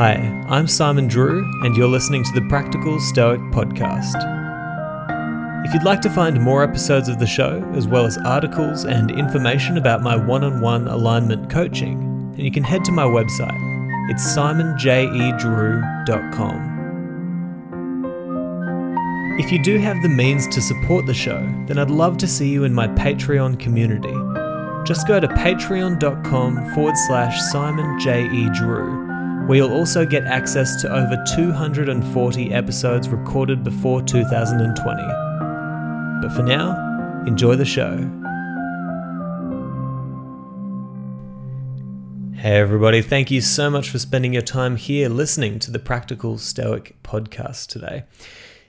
Hi, I'm Simon Drew, and you're listening to the Practical Stoic Podcast. If you'd like to find more episodes of the show, as well as articles and information about my one on one alignment coaching, then you can head to my website. It's simonjedrew.com. If you do have the means to support the show, then I'd love to see you in my Patreon community. Just go to patreon.com forward slash Simon J. E. Drew, where you'll also get access to over 240 episodes recorded before 2020. But for now, enjoy the show. Hey, everybody, thank you so much for spending your time here listening to the Practical Stoic podcast today.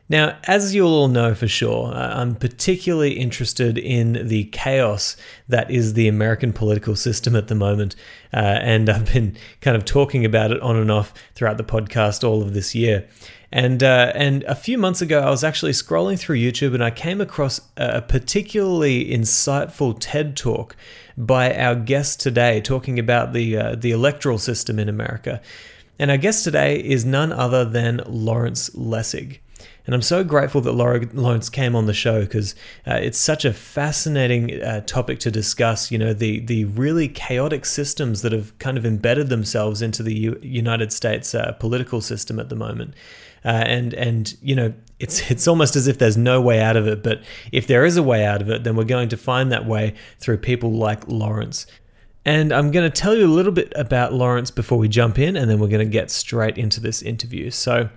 Now, as you'll all know for sure, uh, I'm particularly interested in the chaos that is the American political system at the moment. Uh, and I've been kind of talking about it on and off throughout the podcast all of this year. And uh, and a few months ago, I was actually scrolling through YouTube and I came across a particularly insightful TED talk by our guest today, talking about the uh, the electoral system in America. And our guest today is none other than Lawrence Lessig. And I'm so grateful that Lawrence came on the show because uh, it's such a fascinating uh, topic to discuss. You know, the the really chaotic systems that have kind of embedded themselves into the U- United States uh, political system at the moment. Uh, and and you know it's it's almost as if there's no way out of it. But if there is a way out of it, then we're going to find that way through people like Lawrence. And I'm going to tell you a little bit about Lawrence before we jump in, and then we're going to get straight into this interview. So,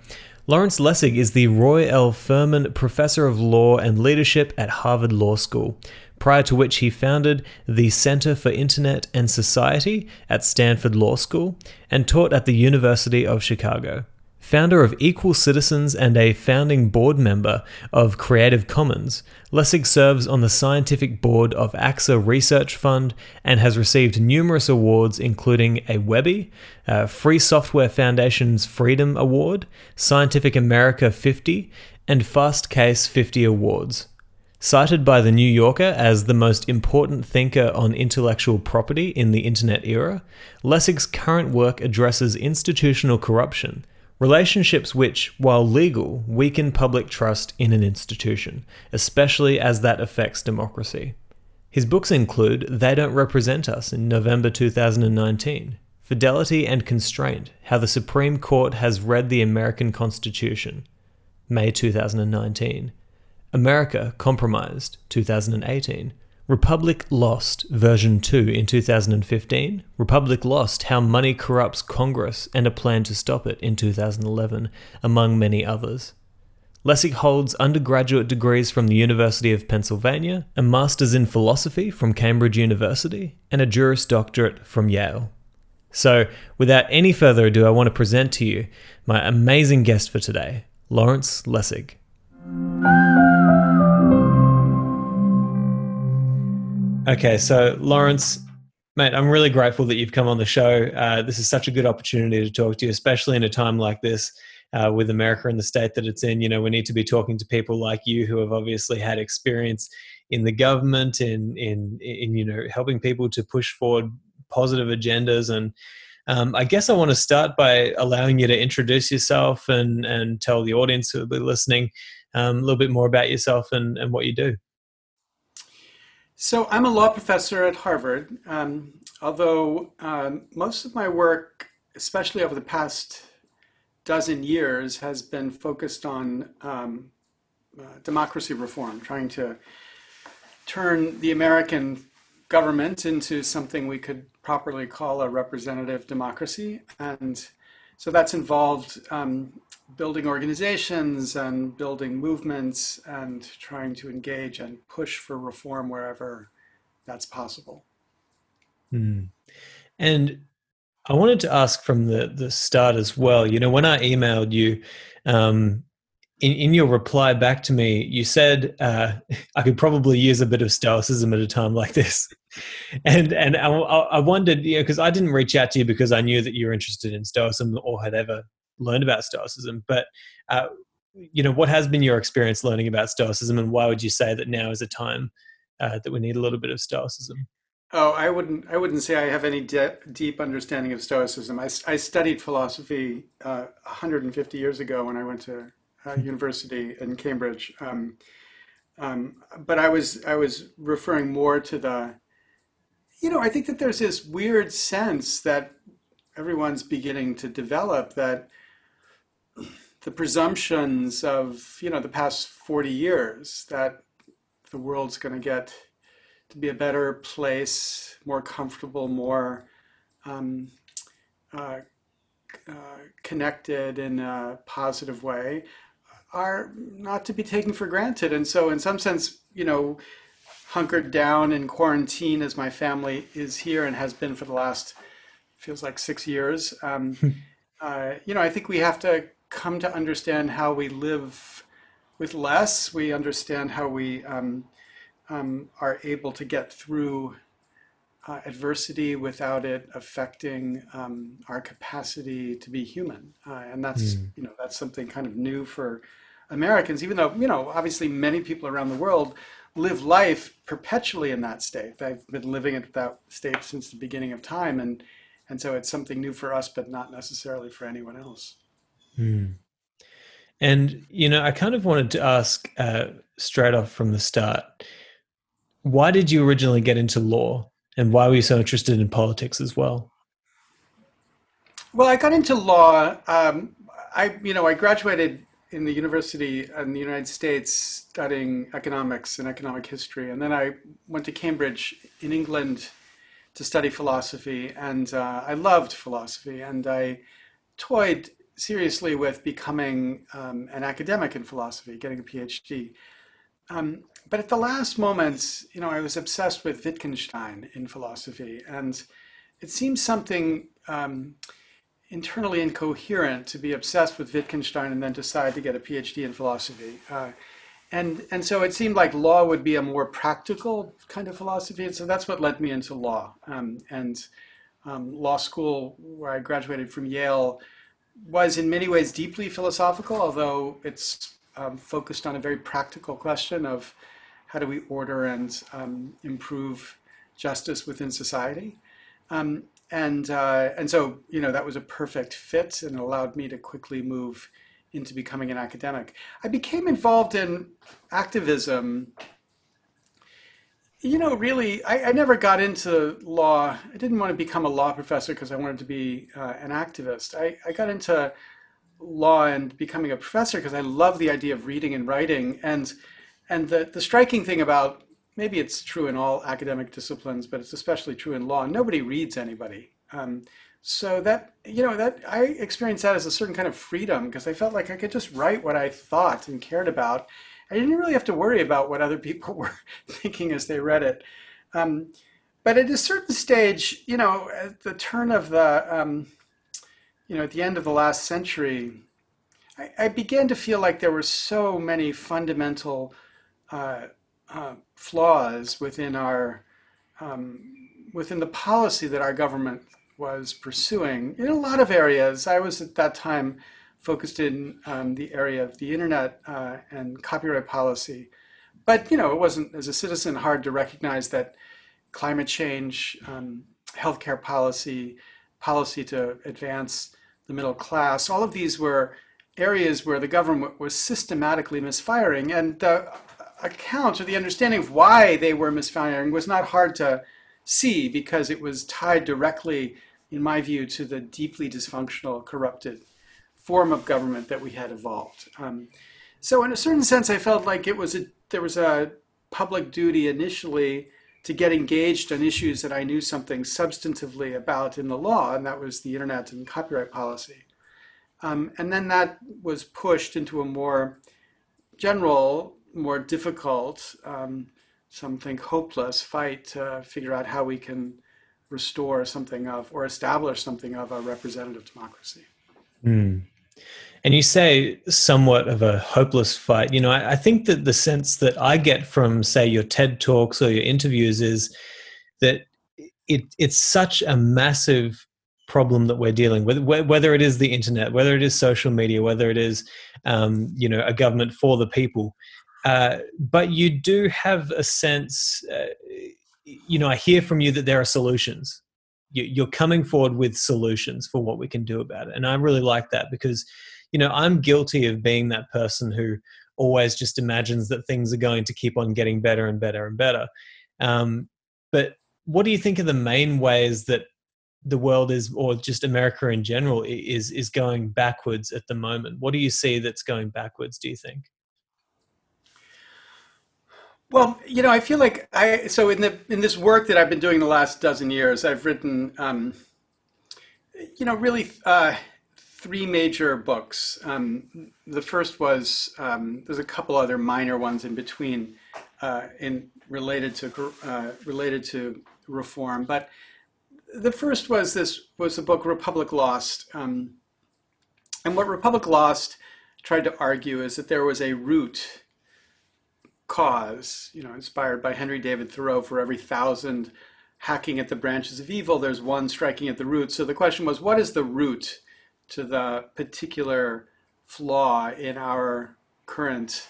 Lawrence Lessig is the Roy L. Furman Professor of Law and Leadership at Harvard Law School, prior to which he founded the Center for Internet and Society at Stanford Law School and taught at the University of Chicago. Founder of Equal Citizens and a founding board member of Creative Commons, Lessig serves on the scientific board of AXA Research Fund and has received numerous awards, including a Webby, Free Software Foundation's Freedom Award, Scientific America 50, and Fastcase 50 awards. Cited by The New Yorker as the most important thinker on intellectual property in the Internet era, Lessig's current work addresses institutional corruption Relationships which, while legal, weaken public trust in an institution, especially as that affects democracy. His books include They Don't Represent Us in November 2019, Fidelity and Constraint How the Supreme Court Has Read the American Constitution, May 2019, America Compromised 2018, Republic Lost version 2 in 2015, Republic Lost How Money Corrupts Congress and a Plan to Stop It in 2011, among many others. Lessig holds undergraduate degrees from the University of Pennsylvania, a master's in philosophy from Cambridge University, and a Juris Doctorate from Yale. So, without any further ado, I want to present to you my amazing guest for today, Lawrence Lessig. Okay, so Lawrence, mate, I'm really grateful that you've come on the show. Uh, this is such a good opportunity to talk to you, especially in a time like this uh, with America and the state that it's in. You know, we need to be talking to people like you who have obviously had experience in the government, in in in you know helping people to push forward positive agendas and. Um, I guess I want to start by allowing you to introduce yourself and, and tell the audience who will be listening um, a little bit more about yourself and, and what you do. So I'm a law professor at Harvard, um, although um, most of my work, especially over the past dozen years, has been focused on um, uh, democracy reform, trying to turn the American government into something we could properly call a representative democracy. And so that's involved um, building organizations and building movements and trying to engage and push for reform wherever that's possible. Mm. And I wanted to ask from the the start as well. You know, when I emailed you, um, in in your reply back to me, you said uh, I could probably use a bit of stoicism at a time like this, and and I, I wondered, you know, because I didn't reach out to you because I knew that you were interested in stoicism or had ever learned about Stoicism. But uh, you know, what has been your experience learning about Stoicism, and why would you say that now is a time uh, that we need a little bit of Stoicism? Oh, I wouldn't. I wouldn't say I have any de- deep understanding of Stoicism. I, I studied philosophy uh, 150 years ago when I went to uh, university in Cambridge. Um, um, but I was I was referring more to the, you know, I think that there's this weird sense that everyone's beginning to develop that the presumptions of you know the past 40 years that the world's going to get to be a better place, more comfortable, more um, uh, uh, connected in a positive way, are not to be taken for granted. And so, in some sense, you know, hunkered down in quarantine as my family is here and has been for the last feels like six years. Um, uh, you know, I think we have to come to understand how we live with less. We understand how we um, um, are able to get through uh, adversity without it affecting um, our capacity to be human. Uh, and that's, mm. you know, that's something kind of new for Americans, even though, you know, obviously many people around the world live life perpetually in that state. They've been living in that state since the beginning of time. And, and so it's something new for us, but not necessarily for anyone else. Mm. And, you know, I kind of wanted to ask uh, straight off from the start why did you originally get into law and why were you so interested in politics as well? Well, I got into law. Um, I, you know, I graduated in the university in the United States studying economics and economic history, and then I went to Cambridge in England to study philosophy, and uh, I loved philosophy, and I toyed seriously with becoming um, an academic in philosophy, getting a PhD. Um, but at the last moments, you know, I was obsessed with Wittgenstein in philosophy, and it seems something um, internally incoherent to be obsessed with Wittgenstein and then decide to get a PhD in philosophy. Uh, and and so it seemed like law would be a more practical kind of philosophy, and so that's what led me into law. Um, and um, law school, where I graduated from Yale, was in many ways deeply philosophical, although it's um, focused on a very practical question of how do we order and um, improve justice within society. Um, and, uh, and so, you know, that was a perfect fit and allowed me to quickly move into becoming an academic. I became involved in activism. You know, really, I, I never got into law. I didn't want to become a law professor because I wanted to be uh, an activist. I, I got into law and becoming a professor because I love the idea of reading and writing. And and the, the striking thing about maybe it's true in all academic disciplines, but it's especially true in law. Nobody reads anybody. Um, so that you know that I experienced that as a certain kind of freedom because I felt like I could just write what I thought and cared about. I didn't really have to worry about what other people were thinking as they read it. Um, but at a certain stage, you know, at the turn of the um, you know, at the end of the last century, I, I began to feel like there were so many fundamental uh, uh, flaws within our um, within the policy that our government was pursuing in a lot of areas. I was at that time focused in um, the area of the internet uh, and copyright policy, but you know, it wasn't as a citizen hard to recognize that climate change, um, healthcare policy, policy to advance the middle class. All of these were areas where the government was systematically misfiring, and the account or the understanding of why they were misfiring was not hard to see because it was tied directly, in my view, to the deeply dysfunctional, corrupted form of government that we had evolved. Um, so, in a certain sense, I felt like it was a there was a public duty initially to get engaged on issues that I knew something substantively about in the law, and that was the internet and copyright policy. Um, and then that was pushed into a more general, more difficult, um, some think hopeless fight to figure out how we can restore something of or establish something of a representative democracy. Mm. And you say somewhat of a hopeless fight. You know, I, I, think that the sense that I get from, say, your TED talks or your interviews is that it it's such a massive problem that we're dealing with, whether it is the internet, whether it is social media, whether it is, um, you know, a government for the people. Uh, but you do have a sense. Uh, you know, I hear from you that there are solutions. You're coming forward with solutions for what we can do about it, and I really like that because, you know, I'm guilty of being that person who always just imagines that things are going to keep on getting better and better and better. Um, but what do you think are the main ways that the world is, or just America in general, is is going backwards at the moment? What do you see that's going backwards? Do you think? Well, you know, I feel like I so in the in this work that I've been doing the last dozen years, I've written, um, you know, really uh, three major books. Um, the first was um, there's a couple other minor ones in between, uh, in related to uh, related to reform, but the first was this was the book Republic Lost, um, and what Republic Lost tried to argue is that there was a root cause, you know, inspired by Henry David Thoreau, for every thousand hacking at the branches of evil, there's one striking at the root. So the question was, what is the root to the particular flaw in our current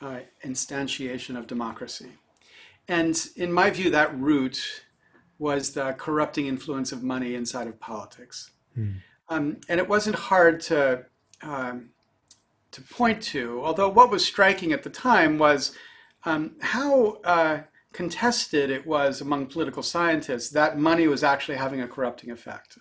uh, instantiation of democracy? And in my view, that root was the corrupting influence of money inside of politics. Hmm. Um, and it wasn't hard to um, to point to, although what was striking at the time was um, how uh, contested it was among political scientists that money was actually having a corrupting effect.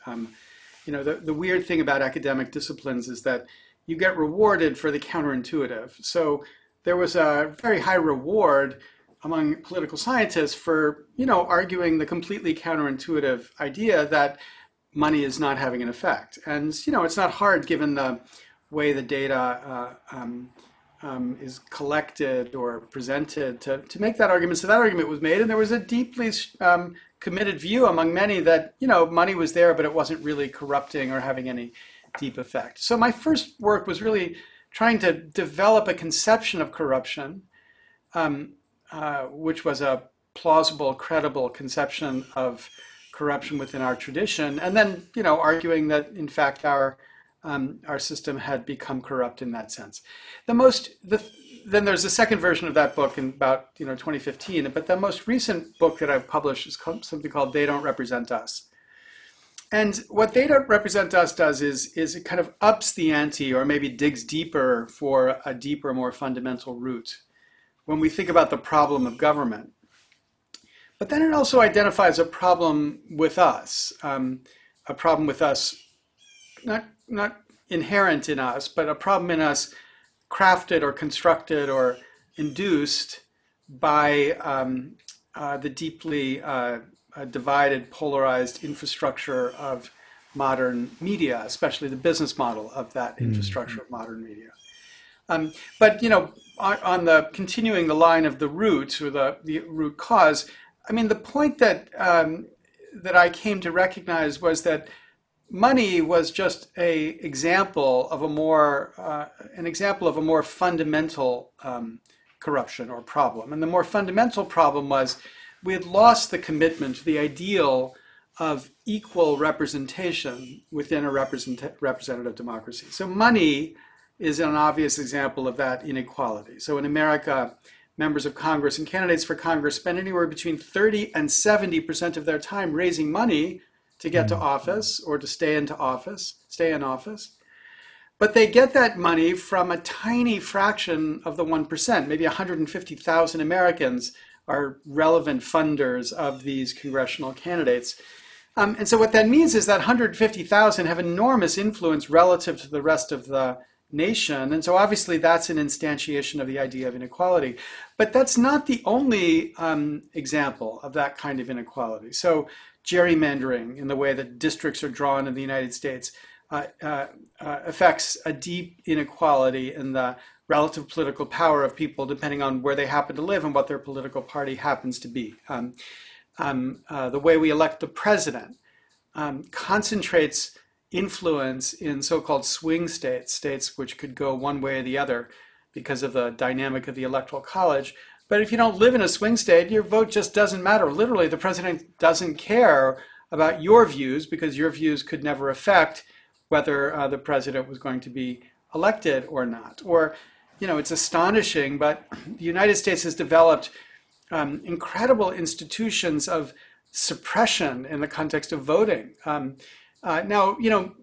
You know, the, the weird thing about academic disciplines is that you get rewarded for the counterintuitive. So there was a very high reward among political scientists for, you know, arguing the completely counterintuitive idea that money is not having an effect. And, you know, it's not hard given the way the data uh, um, um, is collected or presented to, to make that argument. So that argument was made, and there was a deeply um, committed view among many that you know money was there, but it wasn't really corrupting or having any deep effect. So my first work was really trying to develop a conception of corruption, um, uh, which was a plausible, credible conception of corruption within our tradition, and then you know arguing that in fact our um, our system had become corrupt in that sense. The most, the, then there's a second version of that book in about you know 2015. But the most recent book that I've published is called, something called "They Don't Represent Us." And what "They Don't Represent Us" does is is it kind of ups the ante, or maybe digs deeper for a deeper, more fundamental root when we think about the problem of government. But then it also identifies a problem with us, um, a problem with us, not not inherent in us, but a problem in us crafted or constructed or induced by um, uh, the deeply uh, uh, divided, polarized infrastructure of modern media, especially the business model of that mm. infrastructure of modern media. Um, but you know, on, on, the continuing the line of the roots or the, the root cause, I mean, the point that um, that I came to recognize was that money was just a example of a more uh, an example of a more fundamental um, corruption or problem. And the more fundamental problem was we had lost the commitment to the ideal of equal representation within a represent- representative democracy. So money is an obvious example of that inequality. So in America, members of Congress and candidates for Congress spend anywhere between 30 and 70 percent of their time raising money to get to mm. office or to stay into office, stay in office. But they get that money from a tiny fraction of the 1%. Maybe 150,000 Americans are relevant funders of these congressional candidates. Um, and so what that means is that 150,000 have enormous influence relative to the rest of the nation. And so obviously that's an instantiation of the idea of inequality. But that's not the only um, example of that kind of inequality. So gerrymandering in the way that districts are drawn in the United States uh, uh, uh, affects a deep inequality in the relative political power of people depending on where they happen to live and what their political party happens to be. Um, um, uh, the way we elect the president um, concentrates influence in so-called swing states, states which could go one way or the other because of the dynamic of the electoral college, but if you don't live in a swing state, your vote just doesn't matter. Literally, the president doesn't care about your views because your views could never affect whether uh, the president was going to be elected or not. Or, you know, it's astonishing, but the United States has developed um, incredible institutions of suppression in the context of voting. Um, uh, now, you know,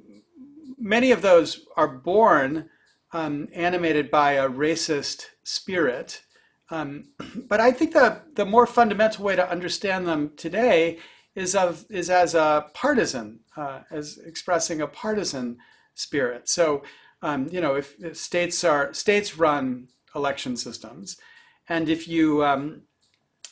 many of those are born um, animated by a racist spirit. Um, but I think the, the more fundamental way to understand them today is of is as a partisan, uh, as expressing a partisan spirit. So, um, you know, if, if, states are states run election systems, and if you um,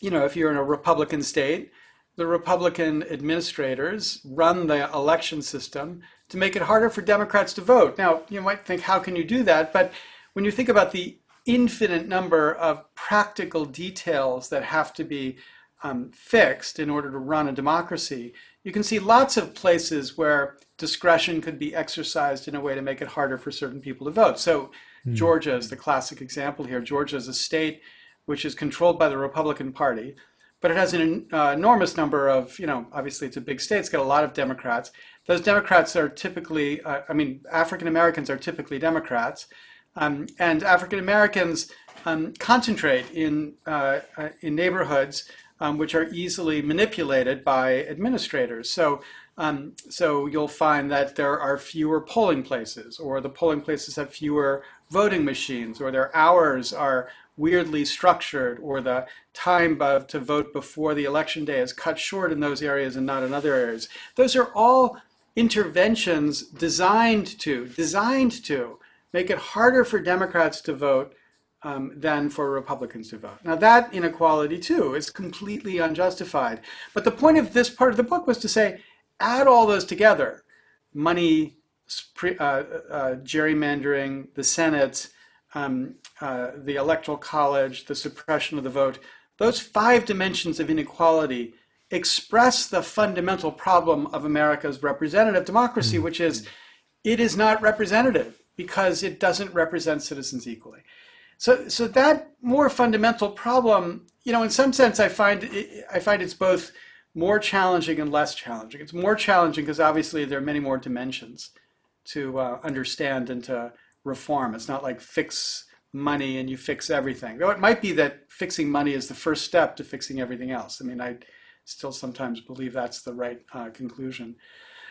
you know if you're in a Republican state, the Republican administrators run the election system to make it harder for Democrats to vote. Now, you might think, how can you do that? But when you think about the infinite number of practical details that have to be um, fixed in order to run a democracy, you can see lots of places where discretion could be exercised in a way to make it harder for certain people to vote. So, mm. Georgia is the classic example here. Georgia is a state which is controlled by the Republican Party, but it has an uh, enormous number of, you know, obviously it's a big state, it's got a lot of Democrats. Those Democrats are typically, uh, I mean, African Americans are typically Democrats, um, and African Americans um, concentrate in, uh, uh in neighborhoods um, which are easily manipulated by administrators. So, um, so you'll find that there are fewer polling places, or the polling places have fewer voting machines, or their hours are weirdly structured, or the time to vote before the election day is cut short in those areas and not in other areas. Those are all interventions designed to designed to make it harder for Democrats to vote um, than for Republicans to vote. Now, that inequality, too, is completely unjustified. But the point of this part of the book was to say, add all those together money, uh, uh, gerrymandering, the Senate, um, uh, the Electoral College, the suppression of the vote. Those five dimensions of inequality express the fundamental problem of America's representative democracy, mm-hmm. which is it is not representative because it doesn't represent citizens equally. So, so that more fundamental problem, you know, in some sense, I find it, I find it's both more challenging and less challenging. It's more challenging because obviously there are many more dimensions to uh, understand and to reform. It's not like fix money and you fix everything. Though it might be that fixing money is the first step to fixing everything else. I mean, I still sometimes believe that's the right uh, conclusion.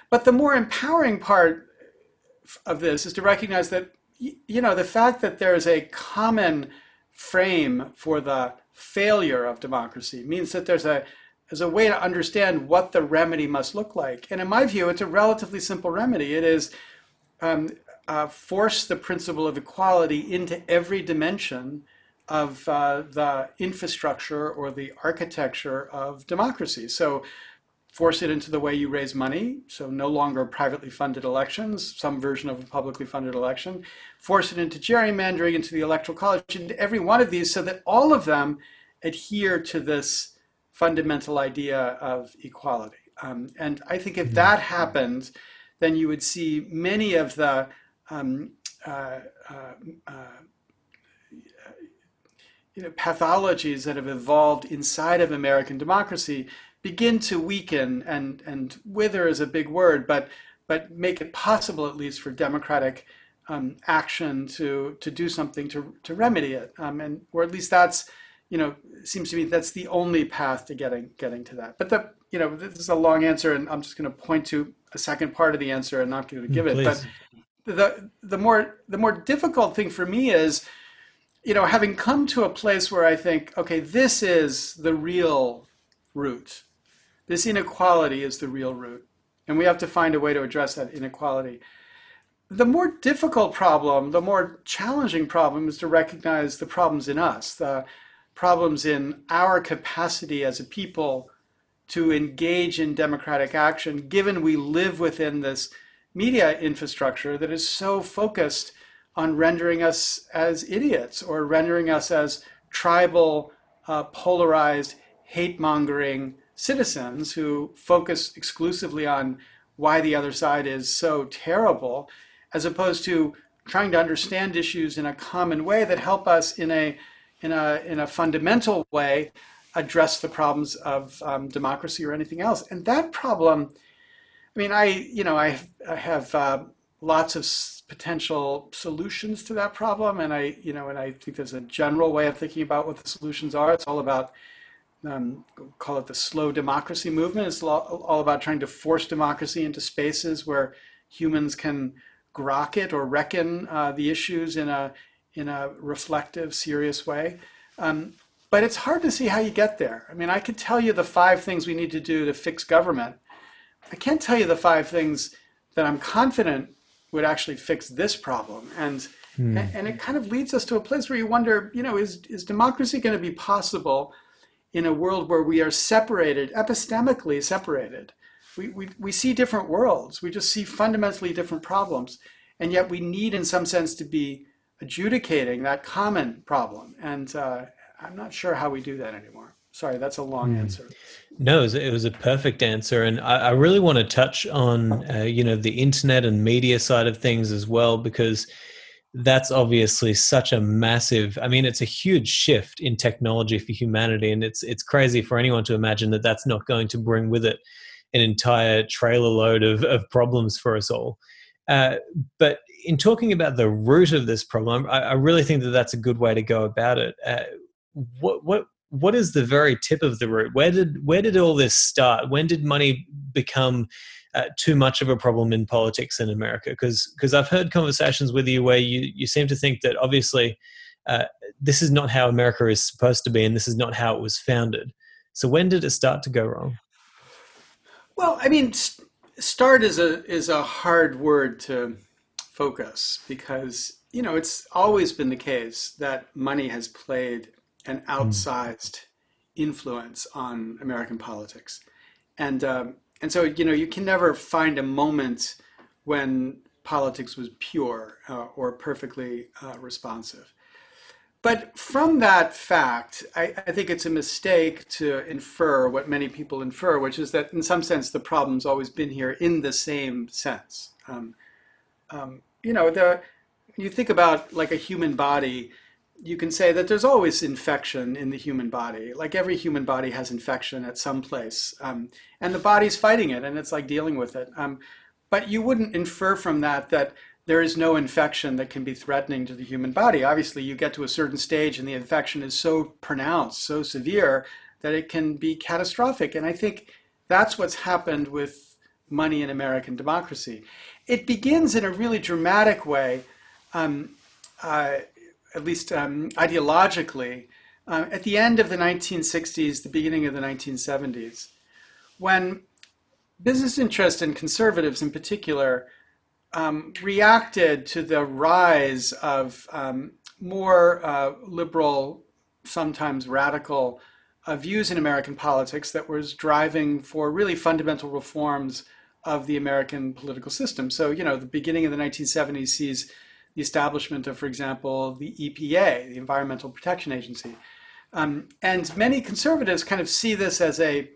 But the more empowering part of this is to recognize that you know, the fact that there is a common frame for the failure of democracy means that there's a there's a way to understand what the remedy must look like. And in my view, it's a relatively simple remedy. It is um, uh, force the principle of equality into every dimension of uh, the infrastructure or the architecture of democracy. So force it into the way you raise money, so no longer privately funded elections, some version of a publicly funded election, force it into gerrymandering, into the electoral college, into every one of these, so that all of them adhere to this fundamental idea of equality. Um, and I think if mm-hmm. that happened, then you would see many of the um, uh, uh, uh, you know, pathologies that have evolved inside of American democracy begin to weaken and and wither is a big word, but but make it possible at least for democratic um, action to to do something to to remedy it, um, and or at least that's you know seems to me that's the only path to getting getting to that. But the you know this is a long answer, and I'm just going to point to a second part of the answer and not going to give it. But the the more the more difficult thing for me is you know having come to a place where I think okay this is the real root this inequality is the real root, and we have to find a way to address that inequality. The more difficult problem, the more challenging problem is to recognize the problems in us, the problems in our capacity as a people to engage in democratic action, given we live within this media infrastructure that is so focused on rendering us as idiots or rendering us as tribal, uh, polarized, hate mongering citizens who focus exclusively on why the other side is so terrible, as opposed to trying to understand issues in a common way that help us in a in a in a fundamental way address the problems of um, democracy or anything else. And that problem, I mean, I you know I have, I have uh, lots of potential solutions to that problem, and I you know and I think there's a general way of thinking about what the solutions are. It's all about um, call it the slow democracy movement. It's all about trying to force democracy into spaces where humans can grok it or reckon uh, the issues in a in a reflective, serious way. Um, but it's hard to see how you get there. I mean, I could tell you the five things we need to do to fix government. I can't tell you the five things that I'm confident would actually fix this problem. And hmm. and it kind of leads us to a place where you wonder, you know, is is democracy going to be possible in a world where we are separated, epistemically separated? We, we, we see different worlds. We just see fundamentally different problems. And yet we need, in some sense, to be adjudicating that common problem. And uh, I'm not sure how we do that anymore. Sorry, that's a long mm. answer. No, it was, it was, a perfect answer, and I, I really want to touch on uh, you know the internet and media side of things as well because that's obviously such a massive. I mean, it's a huge shift in technology for humanity, and it's it's crazy for anyone to imagine that that's not going to bring with it an entire trailer load of, of problems for us all. Uh, but in talking about the root of this problem, I, I, really think that that's a good way to go about it. Uh, what what what is the very tip of the root? Where did where did all this start? When did money become uh, too much of a problem in politics in America? Because because I've heard conversations with you where you you seem to think that obviously uh, this is not how America is supposed to be, and this is not how it was founded. So when did it start to go wrong? Well, I mean, start is a is a hard word to focus because you know it's always been the case that money has played an hmm. outsized mm. influence on American politics, and um, and so you know you can never find a moment when politics was pure uh, or perfectly uh, responsive. But from that fact, I, I, think it's a mistake to infer what many people infer, which is that in some sense the problem's always been here in the same sense. Um, um, you know, the, you think about like a human body, you can say that there's always infection in the human body. Like every human body has infection at some place, um, and the body's fighting it, and it's like dealing with it. Um, but you wouldn't infer from that that there is no infection that can be threatening to the human body. Obviously, you get to a certain stage, and the infection is so pronounced, so severe that it can be catastrophic. And I think that's what's happened with money in American democracy. It begins in a really dramatic way. Um, uh, at least um, ideologically, uh, at the end of the 1960s, the beginning of the 1970s, when business interests and conservatives in particular um, reacted to the rise of um, more uh, liberal, sometimes radical uh, views in American politics that was driving for really fundamental reforms of the American political system. So, you know, the beginning of the 1970s sees the establishment of, for example, the EPA, the Environmental Protection Agency. Um, and many conservatives kind of see this as a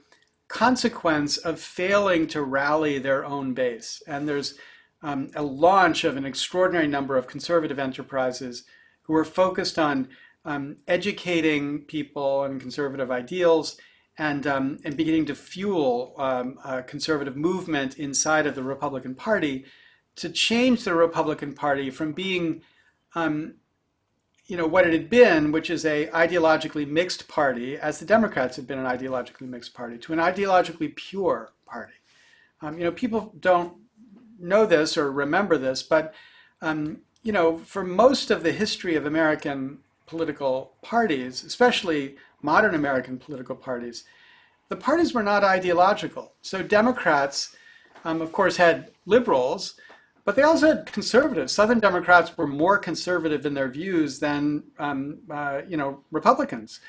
consequence of failing to rally their own base. And there's um, a launch of an extraordinary number of conservative enterprises who are focused on um, educating people on conservative ideals and, um, and beginning to fuel um, a conservative movement inside of the Republican Party to change the Republican Party from being, um, you know, what it had been, which is a ideologically mixed party, as the Democrats had been an ideologically mixed party, to an ideologically pure party. Um, you know, people don't know this or remember this, but um, you know, for most of the history of American political parties, especially modern American political parties, the parties were not ideological. So Democrats, um, of course, had liberals, but they also had conservatives. Southern Democrats were more conservative in their views than um, uh, you know Republicans,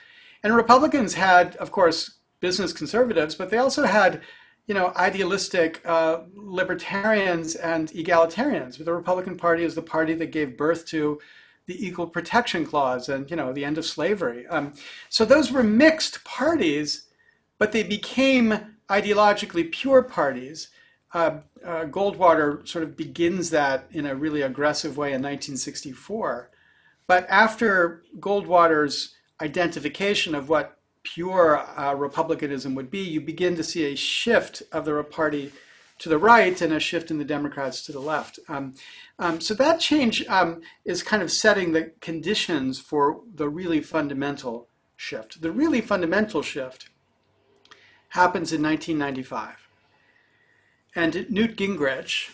and Republicans had, of course, business conservatives, but they also had you know idealistic uh, libertarians and egalitarians. The Republican Party is the party that gave birth to the Equal Protection Clause and you know the end of slavery. Um, so those were mixed parties, but they became ideologically pure parties uh, uh, Goldwater sort of begins that in a really aggressive way in 1964. But after Goldwater's identification of what pure uh, republicanism would be, you begin to see a shift of the party to the right and a shift in the Democrats to the left. Um, um, so that change um, is kind of setting the conditions for the really fundamental shift. The really fundamental shift happens in 1995. And Newt Gingrich,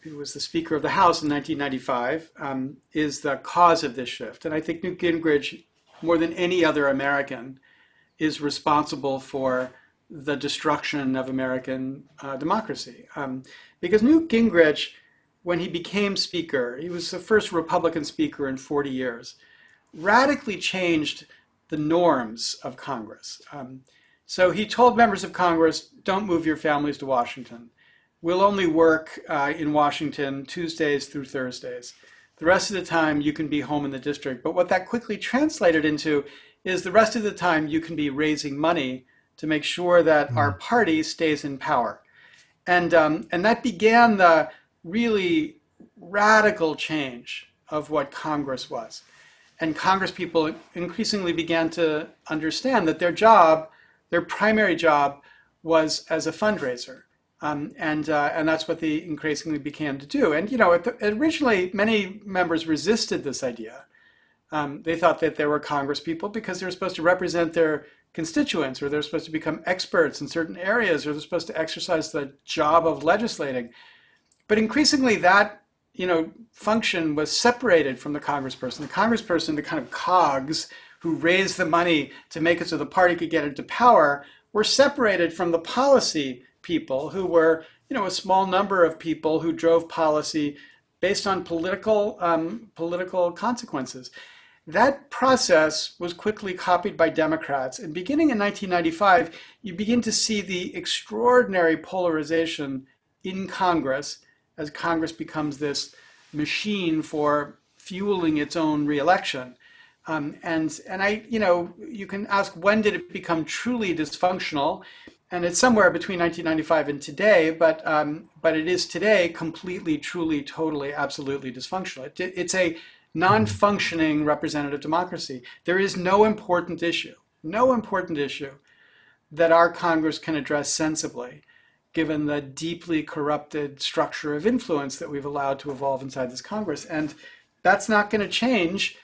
who was the Speaker of the House in 1995, um, is the cause of this shift. And I think Newt Gingrich, more than any other American, is responsible for the destruction of American uh, democracy. Um, because Newt Gingrich, when he became Speaker, he was the first Republican Speaker in 40 years, radically changed the norms of Congress. Um, so he told members of Congress, don't move your families to Washington. We'll only work uh, in Washington Tuesdays through Thursdays. The rest of the time, you can be home in the district. But what that quickly translated into is the rest of the time, you can be raising money to make sure that mm. our party stays in power. And, um, and that began the really radical change of what Congress was. And Congress people increasingly began to understand that their job, their primary job, was as a fundraiser. Um, and uh, and that's what they increasingly began to do. And you know, originally many members resisted this idea. Um, they thought that they were Congress people because they were supposed to represent their constituents, or they're supposed to become experts in certain areas, or they're supposed to exercise the job of legislating. But increasingly, that you know function was separated from the congressperson. The congressperson, the kind of cogs who raised the money to make it so the party could get into power, were separated from the policy people who were you know a small number of people who drove policy based on political um, political consequences. That process was quickly copied by Democrats. And beginning in 1995, you begin to see the extraordinary polarization in Congress as Congress becomes this machine for fueling its own reelection. Um, and and I, you know, you can ask when did it become truly dysfunctional, and it's somewhere between 1995 and today. But um, but it is today completely, truly, totally, absolutely dysfunctional. It, it's a non-functioning representative democracy. There is no important issue, no important issue that our Congress can address sensibly, given the deeply corrupted structure of influence that we've allowed to evolve inside this Congress. And that's not going to change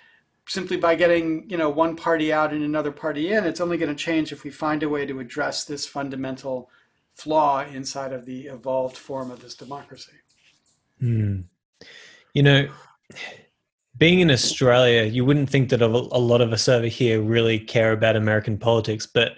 simply by getting you know one party out and another party in. It's only going to change if we find a way to address this fundamental flaw inside of the evolved form of this democracy. Mm. You know, being in Australia, you wouldn't think that a lot of us over here really care about American politics, but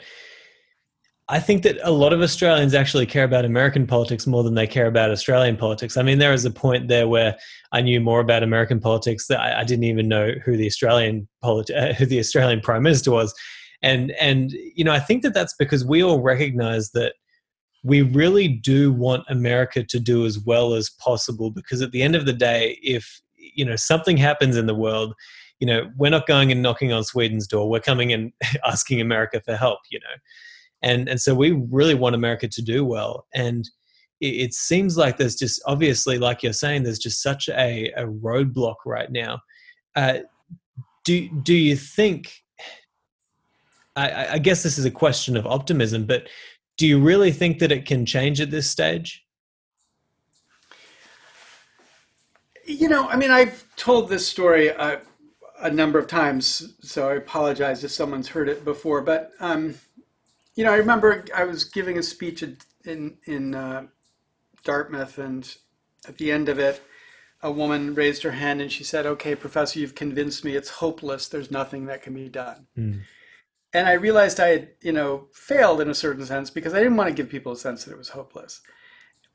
I think that a lot of Australians actually care about American politics more than they care about Australian politics. I mean, there was a point there where I knew more about American politics that I, I didn't even know who the Australian uh, who the Australian prime minister was, and and you know I think that that's because we all recognize that we really do want America to do as well as possible because at the end of the day, if you know something happens in the world you know we're not going and knocking on sweden's door. We're coming and asking america for help you know and and so we really want america to do well and it, it seems like there's just obviously like you're saying there's just such a, a roadblock right now uh, do do you think I, I guess this is a question of optimism but do you really think that it can change at this stage You know, I mean, I've told this story a, a number of times, so I apologize if someone's heard it before. But um, you know, I remember I was giving a speech in in uh, Dartmouth, and at the end of it, a woman raised her hand and she said, "Okay, professor, you've convinced me. It's hopeless. There's nothing that can be done." Mm. And I realized I had, you know, failed in a certain sense because I didn't want to give people a sense that it was hopeless.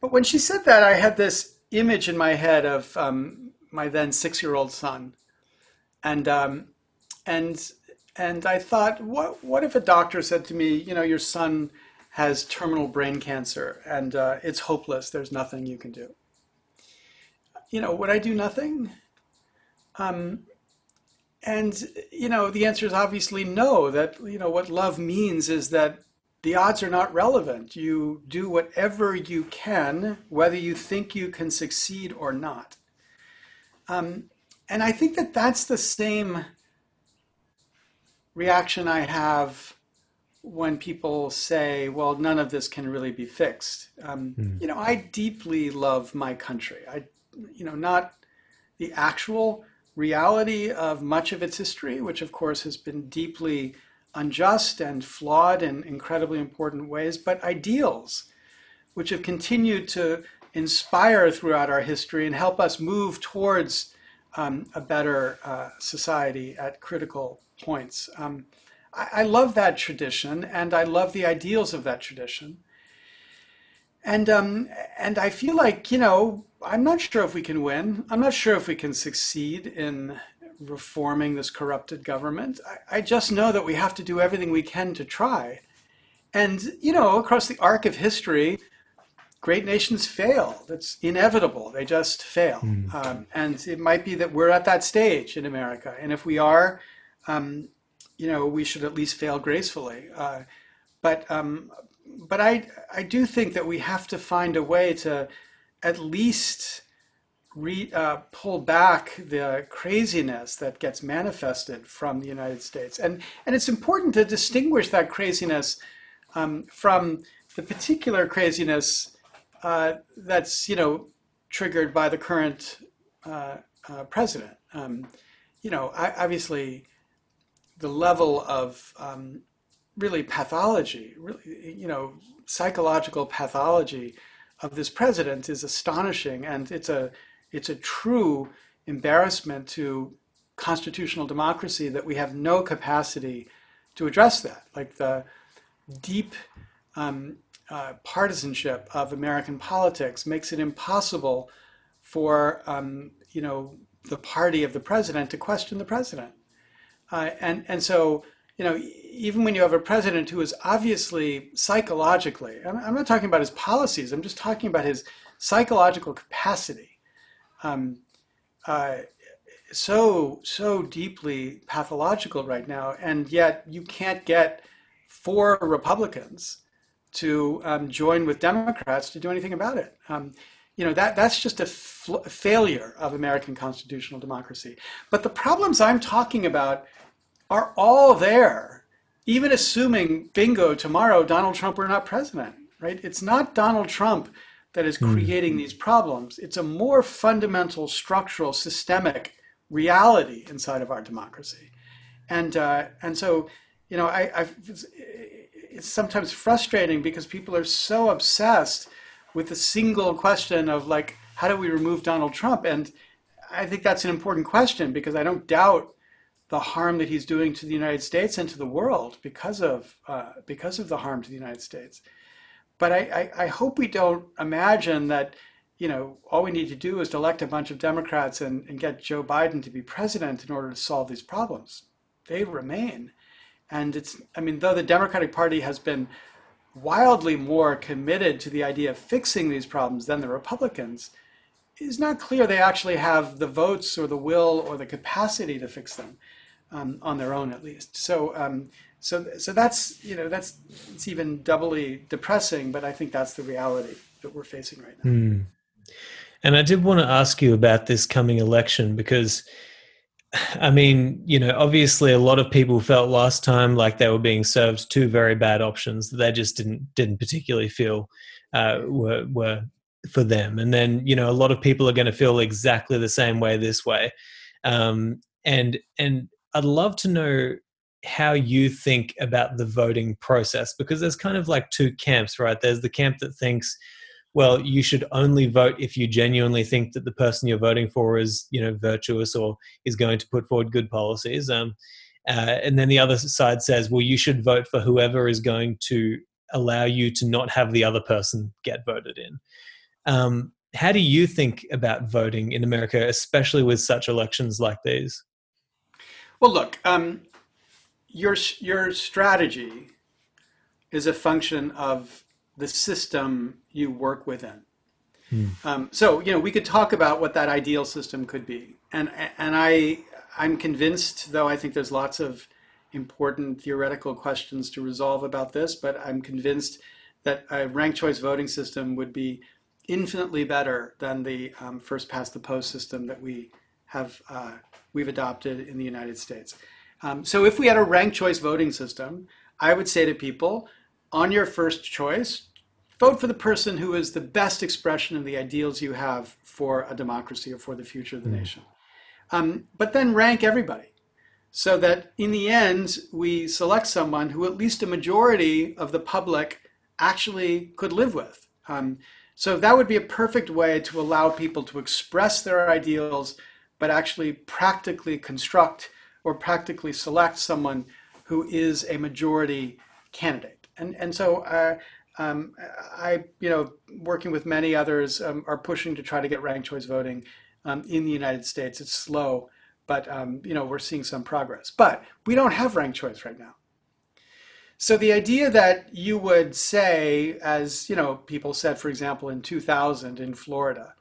But when she said that, I had this image in my head of um, my then six-year-old son, and um, and and I thought, what what if a doctor said to me, you know, your son has terminal brain cancer and uh, it's hopeless. There's nothing you can do. You know, would I do nothing? Um, and you know, the answer is obviously no. That you know what love means is that the odds are not relevant. You do whatever you can, whether you think you can succeed or not. Um, and I think that that's the same reaction I have when people say, well, none of this can really be fixed. Um, mm. You know, I deeply love my country. I, you know, not the actual reality of much of its history, which of course has been deeply unjust and flawed in incredibly important ways, but ideals which have continued to inspire throughout our history and help us move towards um, a better uh, society at critical points. Um, I, I, love that tradition and I love the ideals of that tradition. And, um, and I feel like, you know, I'm not sure if we can win. I'm not sure if we can succeed in reforming this corrupted government. I, I just know that we have to do everything we can to try. And, you know, across the arc of history, great nations fail. That's inevitable. They just fail. Mm. Um, and it might be that we're at that stage in America. And if we are, um, you know, we should at least fail gracefully. Uh, but um, but I I do think that we have to find a way to at least re, uh, pull back the craziness that gets manifested from the United States. And and it's important to distinguish that craziness um, from the particular craziness uh, that's you know triggered by the current uh, uh, president. Um, you know, I, obviously, the level of um, really pathology, really, you know, psychological pathology of this president is astonishing, and it's a it's a true embarrassment to constitutional democracy that we have no capacity to address that. Like the deep um, uh, partisanship of American politics makes it impossible for um, you know the party of the president to question the president, uh, and and so you know even when you have a president who is obviously psychologically, I'm, not talking about his policies, I'm just talking about his psychological capacity, um, uh, so so deeply pathological right now, and yet you can't get four Republicans to um, join with Democrats to do anything about it. Um, you know that that's just a fl- failure of American constitutional democracy. But the problems I'm talking about are all there, even assuming bingo tomorrow Donald Trump were not president. Right? It's not Donald Trump that is hmm. creating mm. these problems. It's a more fundamental, structural, systemic reality inside of our democracy, and uh, and so you know I, I've it's sometimes frustrating because people are so obsessed with a single question of like how do we remove Donald Trump and I think that's an important question because I don't doubt the harm that he's doing to the United States and to the world because of uh, because of the harm to the United States. But I, I, I, hope we don't imagine that you know all we need to do is elect a bunch of Democrats and, and get Joe Biden to be president in order to solve these problems. They remain. And it's, I mean, though the Democratic Party has been wildly more committed to the idea of fixing these problems than the Republicans, it's not clear they actually have the votes or the will or the capacity to fix them um, on their own, at least. So, um, so, so that's you know that's it's even doubly depressing, but I think that's the reality that we're facing right now. Mm. And I did want to ask you about this coming election because I mean, you know, obviously a lot of people felt last time like they were being served two very bad options that they just didn't didn't particularly feel uh, were were for them. And then, you know, a lot of people are going to feel exactly the same way this way. Um, and and I'd love to know how you think about the voting process because there's kind of like two camps, right? There's the camp that thinks well, you should only vote if you genuinely think that the person you're voting for is, you know, virtuous or is going to put forward good policies. Um, uh, and then the other side says, well, you should vote for whoever is going to allow you to not have the other person get voted in. Um, how do you think about voting in America, especially with such elections like these? Well, look, um, your your strategy is a function of the system you work within. Hmm. Um, so you know we could talk about what that ideal system could be, and and I I'm convinced, though I think there's lots of important theoretical questions to resolve about this, but I'm convinced that a ranked choice voting system would be infinitely better than the um, first past the post system that we have uh, we've adopted in the United States. Um, so if we had a ranked choice voting system, I would say to people, on your first choice, vote for the person who is the best expression of the ideals you have for a democracy or for the future of the mm. nation. Um, but then rank everybody. so that in the end, we select someone who at least a majority of the public actually could live with. Um, so that would be a perfect way to allow people to express their ideals, but actually practically construct or practically select someone who is a majority candidate. And, and so uh, um, I, you know, working with many others, um, are pushing to try to get ranked choice voting um, in the United States. It's slow, but um, you know we're seeing some progress. But we don't have ranked choice right now. So the idea that you would say, as you know, people said, for example, in 2000 in Florida,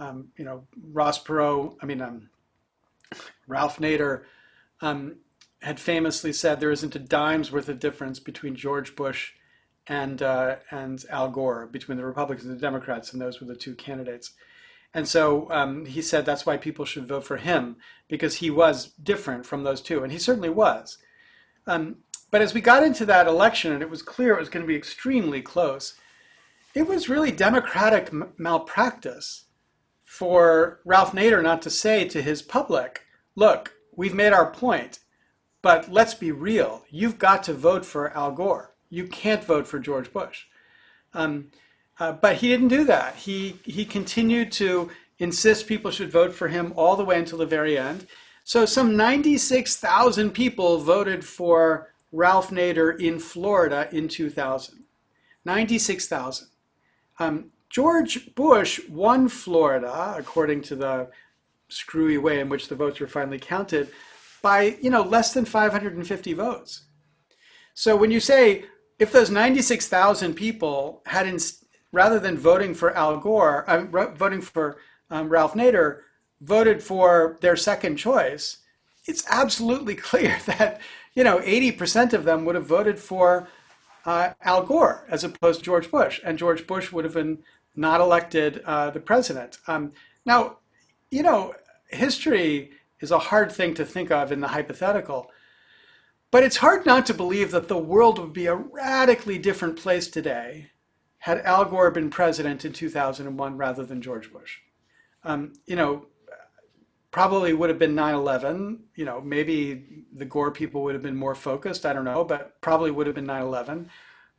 um, you know, Ross Perot, I mean, um, Ralph Nader had famously said there isn't a dime's worth of difference between George Bush and uh, and Al Gore, between the Republicans and the Democrats, and those were the two candidates. And so um, he said that's why people should vote for him because he was different from those two, and he certainly was. Um, but as we got into that election, and it was clear it was going to be extremely close, it was really Democratic m- malpractice for Ralph Nader not to say to his public, "Look, we've made our point, but let's be real. You've got to vote for Al Gore. You can't vote for George Bush." Um, uh, but he didn't do that. He he continued to insist people should vote for him all the way until the very end. So some 96,000 people voted for Ralph Nader in Florida in 2000. 96,000. Um, George Bush won Florida, according to the screwy way in which the votes were finally counted, by you know less than 550 votes. So when you say if those 96,000 people had rather than voting for Al Gore, uh, voting for um, Ralph Nader, voted for their second choice, it's absolutely clear that you know 80% of them would have voted for uh, Al Gore as opposed to George Bush, and George Bush would have been not elected uh, the president. Um, now, you know, history is a hard thing to think of in the hypothetical. But it's hard not to believe that the world would be a radically different place today had Al Gore been president in 2001 rather than George Bush. Um, you know, probably would have been 9-11 you know maybe the gore people would have been more focused i don't know but probably would have been 9-11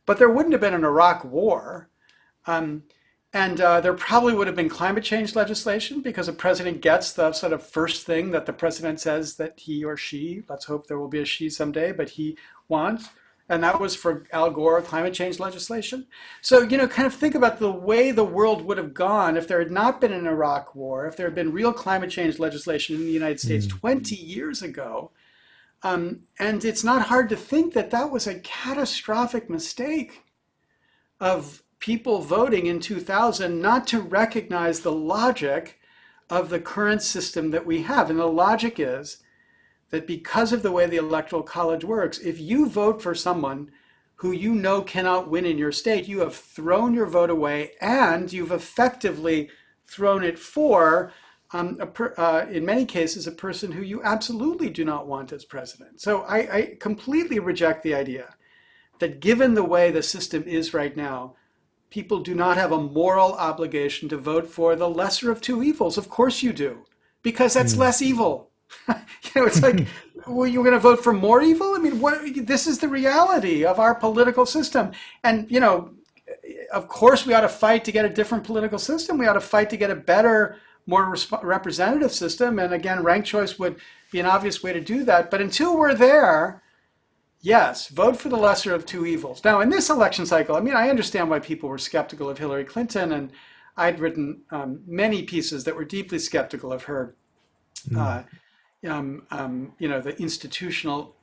but there wouldn't have been an iraq war um, and uh, there probably would have been climate change legislation because a president gets the sort of first thing that the president says that he or she let's hope there will be a she someday but he wants and that was for Al Gore climate change legislation. So, you know, kind of think about the way the world would have gone if there had not been an Iraq war, if there had been real climate change legislation in the United States mm. 20 years ago. Um, and it's not hard to think that that was a catastrophic mistake of people voting in 2000 not to recognize the logic of the current system that we have. And the logic is that because of the way the electoral college works, if you vote for someone who you know cannot win in your state, you have thrown your vote away and you've effectively thrown it for, um, per, uh, in many cases, a person who you absolutely do not want as president. So I, I completely reject the idea that given the way the system is right now, people do not have a moral obligation to vote for the lesser of two evils. Of course you do, because that's mm. less evil. you know, it's like, well, you're going to vote for more evil? I mean, what? This is the reality of our political system, and you know, of course, we ought to fight to get a different political system. We ought to fight to get a better, more resp- representative system. And again, ranked choice would be an obvious way to do that. But until we're there, yes, vote for the lesser of two evils. Now, in this election cycle, I mean, I understand why people were skeptical of Hillary Clinton, and I'd written um, many pieces that were deeply skeptical of her. Mm. Uh, um, um, you know, the institutional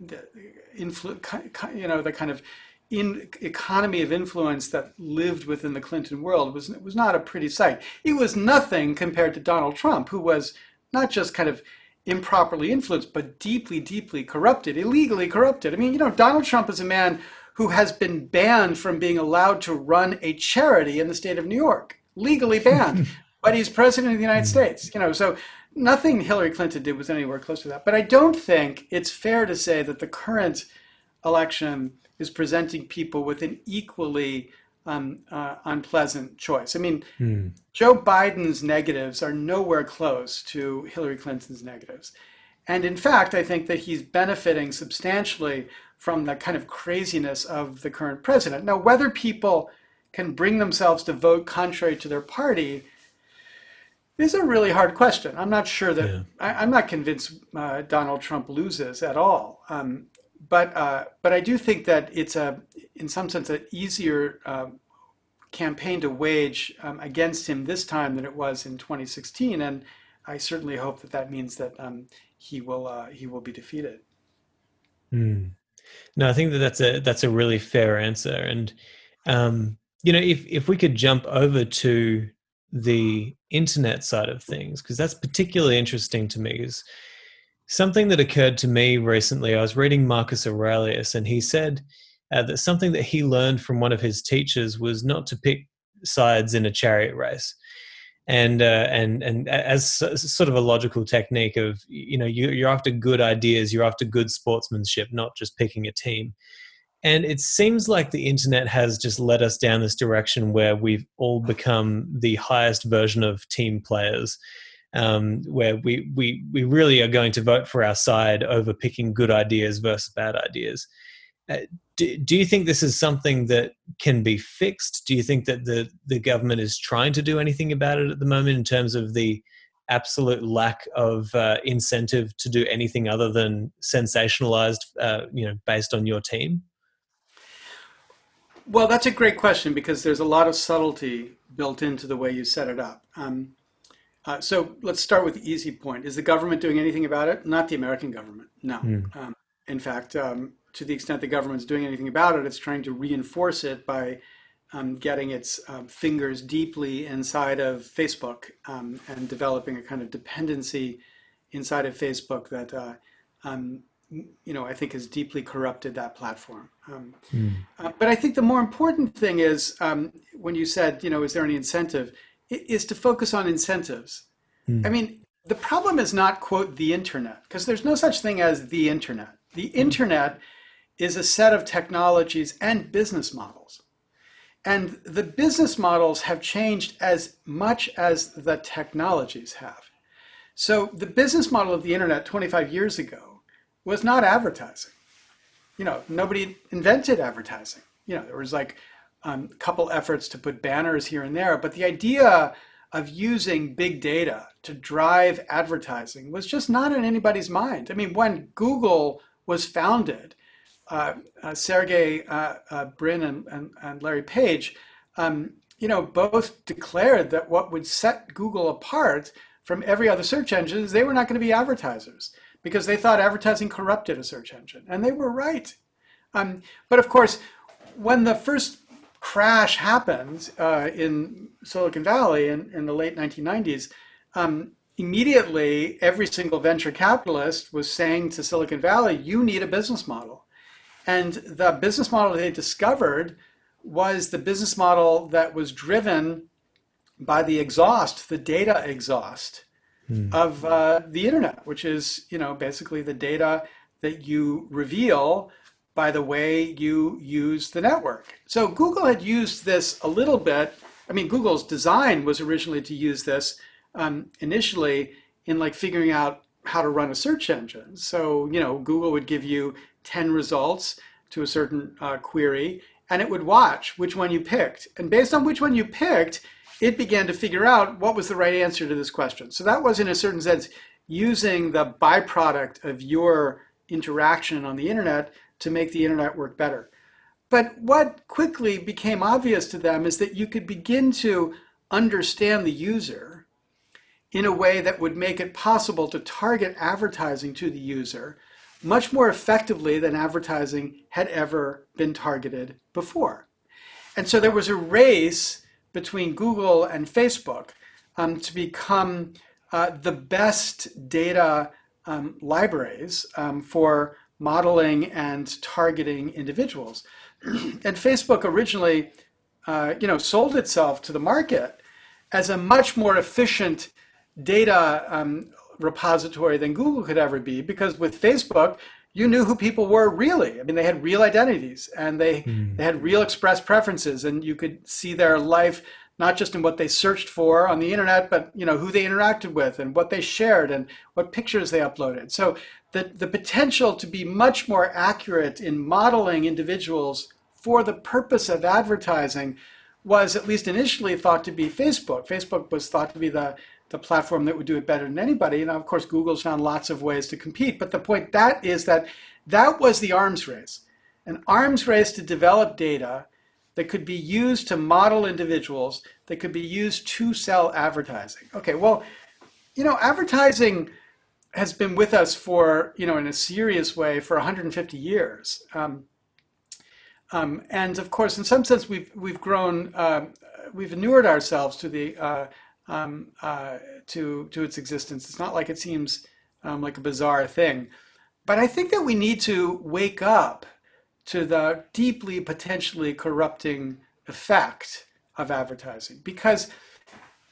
influ- you know, the kind of in economy of influence that lived within the Clinton world was was not a pretty sight. It was nothing compared to Donald Trump, who was not just kind of improperly influenced, but deeply, deeply corrupted, illegally corrupted. I mean, you know, Donald Trump is a man who has been banned from being allowed to run a charity in the state of New York, legally banned. but he's president of the United hmm. States. You know, so nothing Hillary Clinton did was anywhere close to that. But I don't think it's fair to say that the current election is presenting people with an equally um, uh, unpleasant choice. I mean, Joe Biden's negatives are nowhere close to Hillary Clinton's negatives. And in fact, I think that he's benefiting substantially from the kind of craziness of the current president. Now, whether people can bring themselves to vote contrary to their party is a really hard question. I'm not sure that yeah. I, am not convinced uh, Donald Trump loses at all. Um, but uh, but I do think that it's a in some sense an easier uh, campaign to wage um, against him this time than it was in 2016, and I certainly hope that that means that um, he will uh, he will be defeated. Mm. No, I think that that's a that's a really fair answer, and um, you know, if if we could jump over to the internet side of things, because that's particularly interesting to me, is something that occurred to me recently. I was reading Marcus Aurelius, and he said uh, that something that he learned from one of his teachers was not to pick sides in a chariot race and uh, and and as sort of a logical technique of you know you, you're after good ideas you're after good sportsmanship not just picking a team and it seems like the internet has just led us down this direction where we've all become the highest version of team players, um, where we, we, we really are going to vote for our side over picking good ideas versus bad ideas. Uh, do, do you think this is something that can be fixed? Do you think that the, the government is trying to do anything about it at the moment in terms of the absolute lack of uh, incentive to do anything other than sensationalized, uh, you know, based on your team? Well, that's a great question because there's a lot of subtlety built into the way you set it up. Um, uh, so let's start with the easy point. Is the government doing anything about it? Not the American government. No. Mm. Um, in fact, um, to the extent the government's doing anything about it, it's trying to reinforce it by um, getting its um, fingers deeply inside of Facebook um, and developing a kind of dependency inside of Facebook that uh, you know, I think has deeply corrupted that platform. Um, mm. uh, but I think the more important thing is um, when you said, you know, is there any incentive, is to focus on incentives. Mm. I mean, the problem is not, quote, the internet, because there's no such thing as the internet. The mm. internet is a set of technologies and business models. And the business models have changed as much as the technologies have. So the business model of the internet 25 years ago was not advertising. You know, nobody invented advertising. You know, there was like um, couple efforts to put banners here and there, but the idea of using big data to drive advertising was just not in anybody's mind. I mean, when Google was founded, uh, uh, Sergey uh, uh Brin and, and, and, Larry Page, um, you know, both declared that what would set Google apart from every other search engine is they were not going to be advertisers because they thought advertising corrupted a search engine, and they were right. Um, but of course, when the first crash happened uh, in Silicon Valley in, in the late 1990s, um, immediately every single venture capitalist was saying to Silicon Valley, you need a business model. And the business model they discovered was the business model that was driven by the exhaust, the data exhaust mm. of uh, the internet, which is you know basically the data that you reveal by the way you use the network. So Google had used this a little bit. I mean, Google's design was originally to use this um, initially in like figuring out how to run a search engine. So you know, Google would give you ten results to a certain uh, query, and it would watch which one you picked, and based on which one you picked it began to figure out what was the right answer to this question. So that was, in a certain sense, using the byproduct of your interaction on the internet to make the internet work better. But what quickly became obvious to them is that you could begin to understand the user in a way that would make it possible to target advertising to the user much more effectively than advertising had ever been targeted before. And so there was a race between Google and Facebook um, to become uh, the best data um, libraries um, for modeling and targeting individuals. and Facebook originally, uh, you know, sold itself to the market as a much more efficient data um, repository than Google could ever be, because with Facebook, you knew who people were really. I mean, they had real identities and they, mm. they had real expressed preferences, and you could see their life not just in what they searched for on the internet, but you know who they interacted with and what they shared and what pictures they uploaded. So the, the potential to be much more accurate in modeling individuals for the purpose of advertising was at least initially thought to be Facebook. Facebook was thought to be the, the platform that would do it better than anybody. And of course, Google's found lots of ways to compete. But the point that is that that was the arms race, an arms race to develop data that could be used to model individuals, that could be used to sell advertising. Okay, well, you know, advertising has been with us for, you know, in a serious way for 150 years. Um, um, and of course, in some sense, we've we've grown, uh, we've inured ourselves to the uh, um, uh, to to its existence. It's not like it seems um, like a bizarre thing, but I think that we need to wake up to the deeply potentially corrupting effect of advertising. Because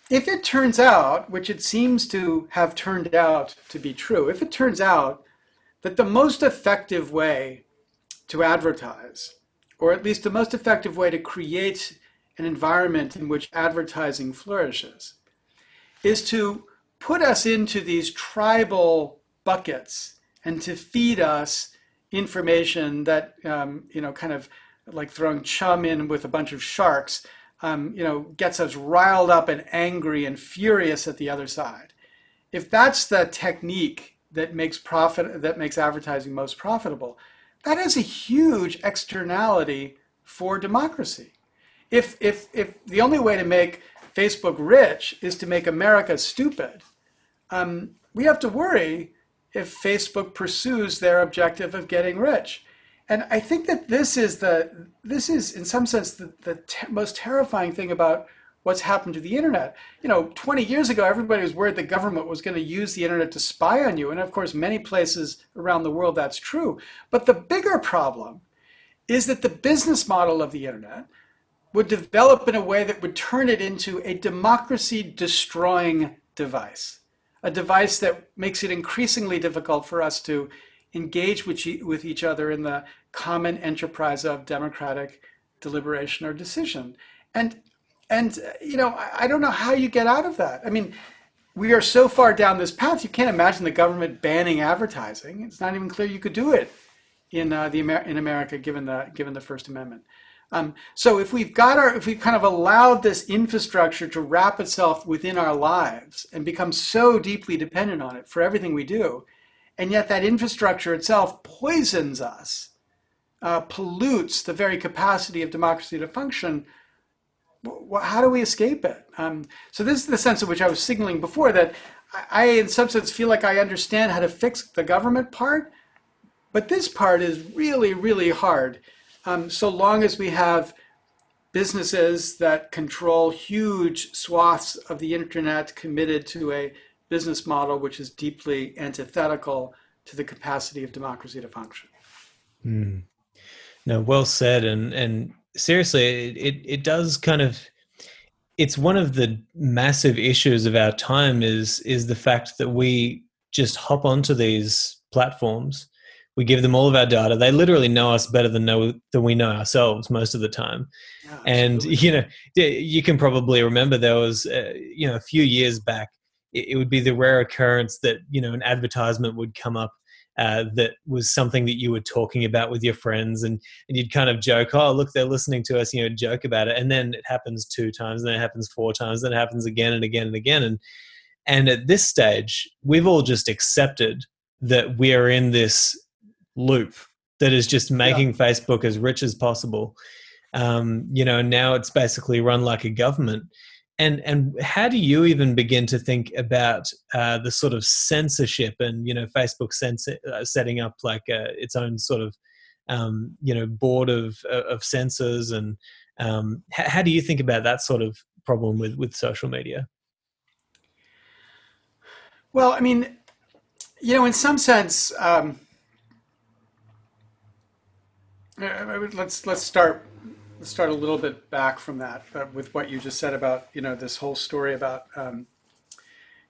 if it turns out, which it seems to have turned out to be true, if it turns out that the most effective way to advertise, or at least the most effective way to create an environment in which advertising flourishes, is to put us into these tribal buckets and to feed us information that um, you know kind of like throwing chum in with a bunch of sharks um, you know gets us riled up and angry and furious at the other side if that's the technique that makes profit that makes advertising most profitable that is a huge externality for democracy if if if the only way to make facebook rich is to make america stupid um, we have to worry if Facebook pursues their objective of getting rich. And I think that this is the this is in some sense the, the most terrifying thing about what's happened to the internet. You know, 20 years ago, everybody was worried the government was going to use the internet to spy on you. And of course, many places around the world that's true. But the bigger problem is that the business model of the internet would develop in a way that would turn it into a democracy destroying device a device that makes it increasingly difficult for us to engage with, with each other in the common enterprise of democratic deliberation or decision. And, and you know, I, I don't know how you get out of that. I mean, we are so far down this path, you can't imagine the government banning advertising. It's not even clear you could do it in, uh, the Amer- in America given the, given the First Amendment. Um, so if we've got our, if we've kind of allowed this infrastructure to wrap itself within our lives and become so deeply dependent on it for everything we do, and yet that infrastructure itself poisons us, uh, pollutes the very capacity of democracy to function, how do we escape it? Um, so this is the sense in which I was signaling before that I, in some sense, feel like I understand how to fix the government part, but this part is really, really hard um, so long as we have businesses that control huge swaths of the internet committed to a business model which is deeply antithetical to the capacity of democracy to function. Mm. No, well said. And and seriously, it, it, it does kind of it's one of the massive issues of our time is is the fact that we just hop onto these platforms we give them all of our data. They literally know us better than know than we know ourselves most of the time. Yeah, and you know, you can probably remember there was, uh, you know, a few years back, it, it, would be the rare occurrence that you know an advertisement would come up uh, that was something that you were talking about with your friends, and and you'd kind of joke, oh look, they're listening to us, you know, joke about it, and then it happens two times, and then it happens four times, then it happens again and again and again, and and at this stage, we've all just accepted that we are in this loop that is just making yeah. Facebook as rich as possible. Um, you know, now it's basically run like a government. And and how do you even begin to think about uh, the sort of censorship and you know Facebook censor, uh, setting up like uh, its own sort of um, you know board of uh, of censors and um, how, how do you think about that sort of problem with with social media? Well, I mean, you know, in some sense, um, let's let's start let's start a little bit back from that uh, with what you just said about you know this whole story about um,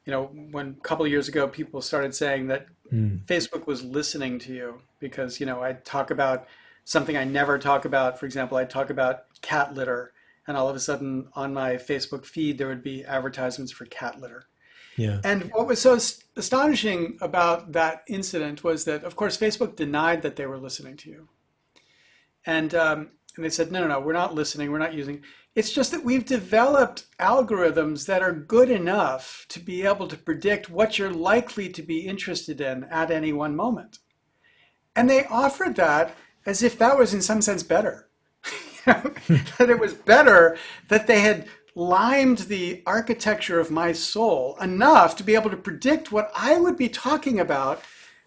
you know when a couple of years ago people started saying that mm. Facebook was listening to you because you know I talk about something I never talk about. For example, I talk about cat litter and all of a sudden on my Facebook feed there would be advertisements for cat litter. Yeah. And what was so astonishing about that incident was that, of course, Facebook denied that they were listening to you. And, um, and they said, no, no, no, we're not listening. We're not using. It's just that we've developed algorithms that are good enough to be able to predict what you're likely to be interested in at any one moment. And they offered that as if that was in some sense better. that it was better that they had limed the architecture of my soul enough to be able to predict what I would be talking about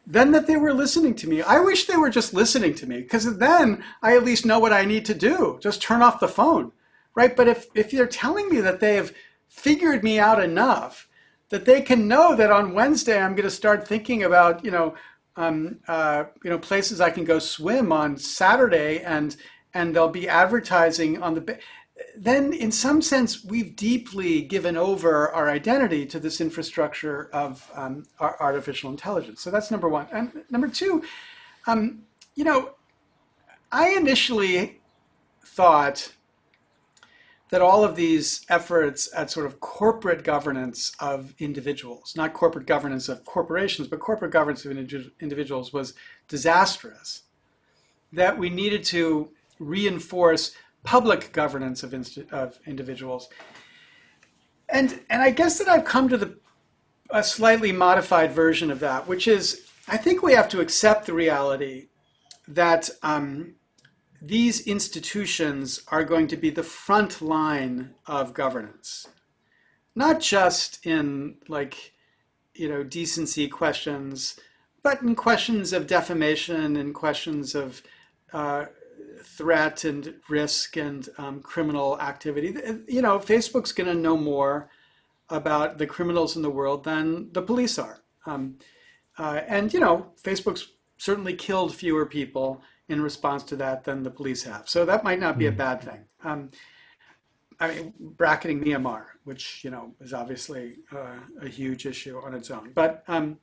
than that they were listening to me. I wish they were just listening to me because then I at least know what I need to do. Just turn off the phone, right? But if, if they're telling me that they have figured me out enough that they can know that on Wednesday I'm going to start thinking about, you know, um, uh, you know, places I can go swim on Saturday and and they'll be advertising on the then in some sense we've deeply given over our identity to this infrastructure of um, artificial intelligence. So that's number one. And number two um, you know i initially thought that all of these efforts at sort of corporate governance of individuals not corporate governance of corporations but corporate governance of individuals was disastrous that we needed to reinforce public governance of, of individuals. And, and I guess that I've come to the, a slightly modified version of that, which is I think we have to accept the reality that um, these institutions are going to be the front line of governance, not just in like, you know, decency questions, but in questions of defamation and questions of uh, threat and risk and um, criminal activity. You know, Facebook's going to know more about the criminals in the world than the police are. Um, uh, and, you know, Facebook's certainly killed fewer people in response to that than the police have. So that might not be a hmm. bad thing. Um, I mean, bracketing Myanmar, which, you know, is obviously uh, a huge issue on its own. But, um,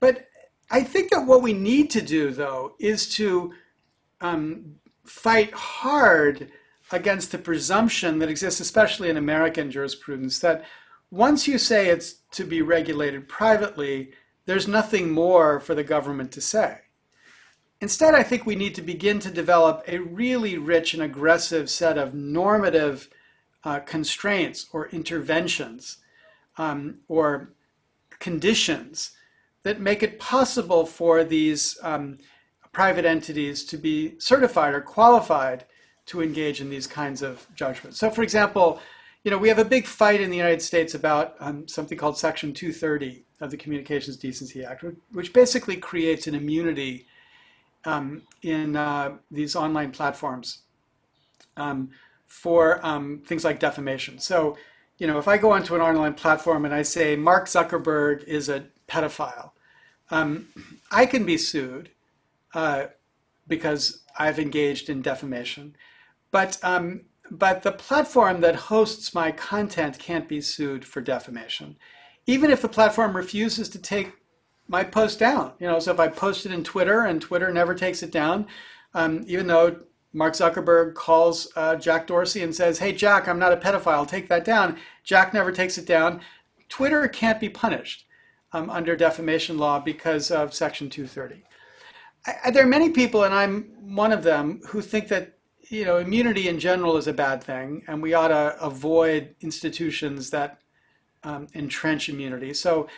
but I think that what we need to do, though, is to um, fight hard against the presumption that exists, especially in American jurisprudence, that once you say it's to be regulated privately, there's nothing more for the government to say. Instead, I think we need to begin to develop a really rich and aggressive set of normative uh, constraints or interventions um, or conditions that make it possible for these um, private entities to be certified or qualified to engage in these kinds of judgments. So, for example, you know, we have a big fight in the United States about um, something called Section 230 of the Communications Decency Act, which basically creates an immunity um, in uh, these online platforms um, for um, things like defamation. So, you know, if I go onto an online platform and I say Mark Zuckerberg is a pedophile, um, I can be sued uh, because I've engaged in defamation. But, um, but the platform that hosts my content can't be sued for defamation, even if the platform refuses to take my post down. You know, so if I post it in Twitter and Twitter never takes it down, um, even though Mark Zuckerberg calls uh, Jack Dorsey and says, "Hey, Jack, I'm not a pedophile. Take that down." Jack never takes it down. Twitter can't be punished um, under defamation law because of Section 230. I, there are many people, and I'm one of them, who think that you know immunity in general is a bad thing, and we ought to avoid institutions that um, entrench immunity. So,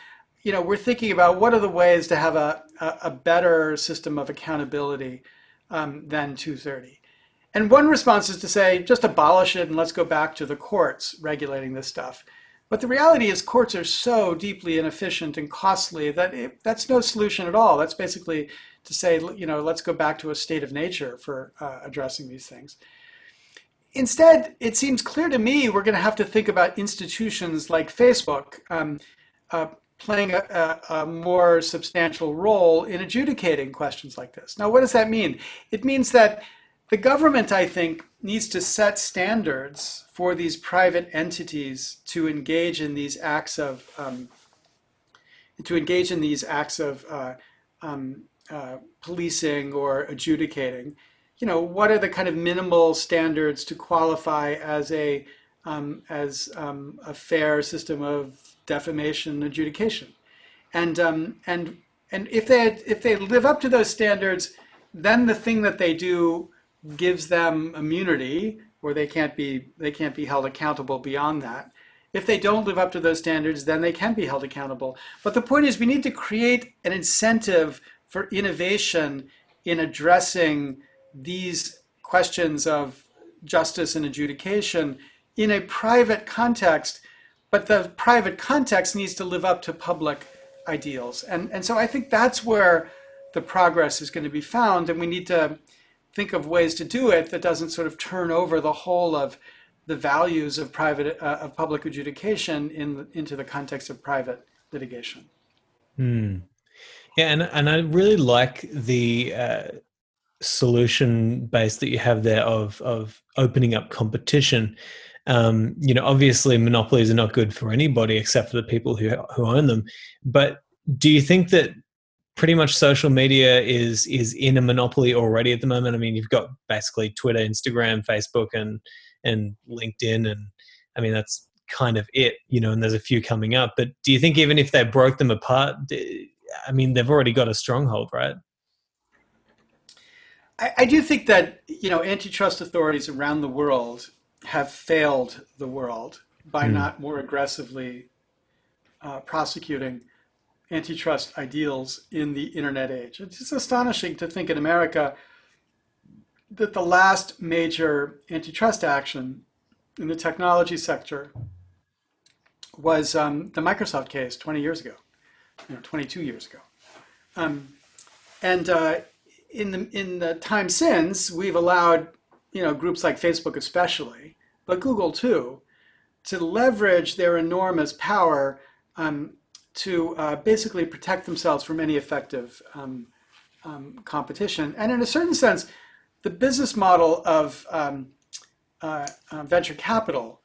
you know, we're thinking about what are the ways to have a, a, a better system of accountability um, than 230. And one response is to say, just abolish it and let's go back to the courts regulating this stuff. But the reality is, courts are so deeply inefficient and costly that it, that's no solution at all. That's basically to say, you know, let's go back to a state of nature for uh, addressing these things. Instead, it seems clear to me we're going to have to think about institutions like Facebook um, uh, playing a, a, a, more substantial role in adjudicating questions like this. Now, what does that mean? It means that the government, I think, needs to set standards for these private entities to engage in these acts of um, to engage in these acts of uh, um, uh, policing or adjudicating. you know, what are the kind of minimal standards to qualify as a um, as um, a fair system of defamation adjudication, and um, and and if they if they live up to those standards, then the thing that they do gives them immunity, or they can't be they can't be held accountable beyond that. If they don't live up to those standards, then they can be held accountable. But the point is, we need to create an incentive for innovation in addressing these questions of justice and adjudication in a private context, but the private context needs to live up to public ideals. And, and so I think that's where the progress is going to be found, and we need to think of ways to do it that doesn't sort of turn over the whole of the values of private uh, of public adjudication in into the context of private litigation. Hmm. Yeah, and and I really like the uh, solution base that you have there of of opening up competition. Um, you know, obviously monopolies are not good for anybody except for the people who who own them. But do you think that pretty much social media is is in a monopoly already at the moment? I mean, you've got basically Twitter, Instagram, Facebook, and and LinkedIn, and I mean that's kind of it, you know. And there's a few coming up. But do you think even if they broke them apart, I mean, they've already got a stronghold, right? I, I do think that you know antitrust authorities around the world have failed the world by mm. not more aggressively uh, prosecuting antitrust ideals in the internet age. It's just astonishing to think in America that the last major antitrust action in the technology sector was um, the Microsoft case 20 years ago, you know, 22 years ago. Um, and uh, in the in the time since, we've allowed you know groups like Facebook especially, but Google too, to leverage their enormous power um, to uh, basically protect themselves from any effective um, um, competition. And in a certain sense, the business model of um, uh, uh, venture capital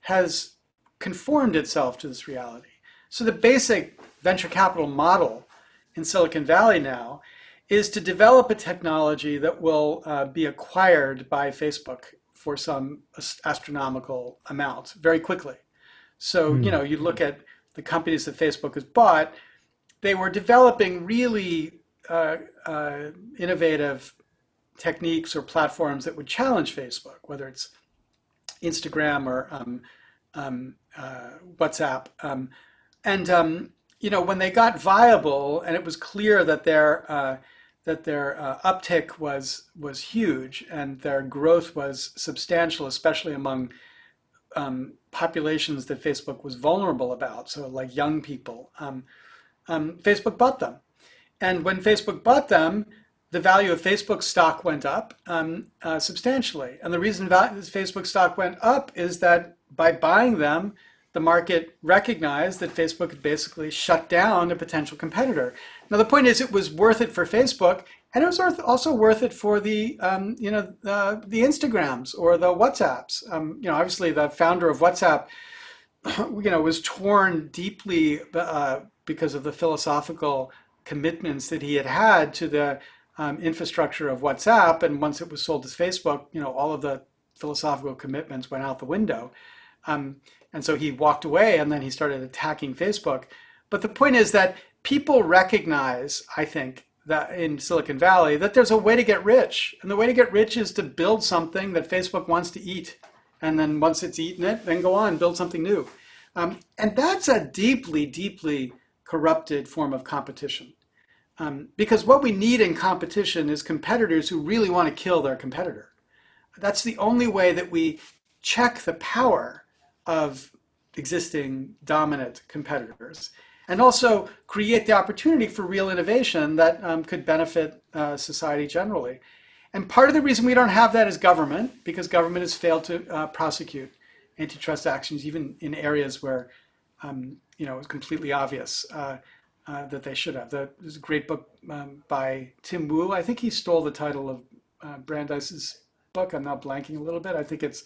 has conformed itself to this reality. So the basic venture capital model in Silicon Valley now is to develop a technology that will uh, be acquired by Facebook for some astronomical amount very quickly. So, mm. you know, you look at the companies that Facebook has bought, they were developing really uh, uh, innovative techniques or platforms that would challenge Facebook, whether it's Instagram or um, um, uh, WhatsApp. Um, and um, you know, when they got viable, and it was clear that their uh, that their uh, uptick was was huge and their growth was substantial, especially among um, populations that Facebook was vulnerable about, so like young people. Um, um, Facebook bought them, and when Facebook bought them, the value of Facebook stock went up um, uh, substantially. And the reason Facebook stock went up is that by buying them, the market recognized that Facebook had basically shut down a potential competitor. Now the point is, it was worth it for Facebook, and it was also worth it for the um, you know the, the Instagrams or the WhatsApps. Um, you know, obviously the founder of WhatsApp, you know, was torn deeply uh, because of the philosophical commitments that he had had to the um, infrastructure of WhatsApp, and once it was sold to Facebook, you know, all of the philosophical commitments went out the window. Um, and so he walked away and then he started attacking Facebook. But the point is that people recognize, I think, that in Silicon Valley, that there's a way to get rich. And the way to get rich is to build something that Facebook wants to eat. And then once it's eaten it, then go on, build something new. Um, and that's a deeply, deeply corrupted form of competition. Um, because what we need in competition is competitors who really want to kill their competitor. That's the only way that we check the power of existing dominant competitors and also create the opportunity for real innovation that um, could benefit uh, society generally. And part of the reason we don't have that is government, because government has failed to uh, prosecute antitrust actions, even in areas where um, you know it's completely obvious uh, uh that they should have. there's a great book um, by Tim Wu. I think he stole the title of uh, Brandeis's book. I'm now blanking a little bit. I think it's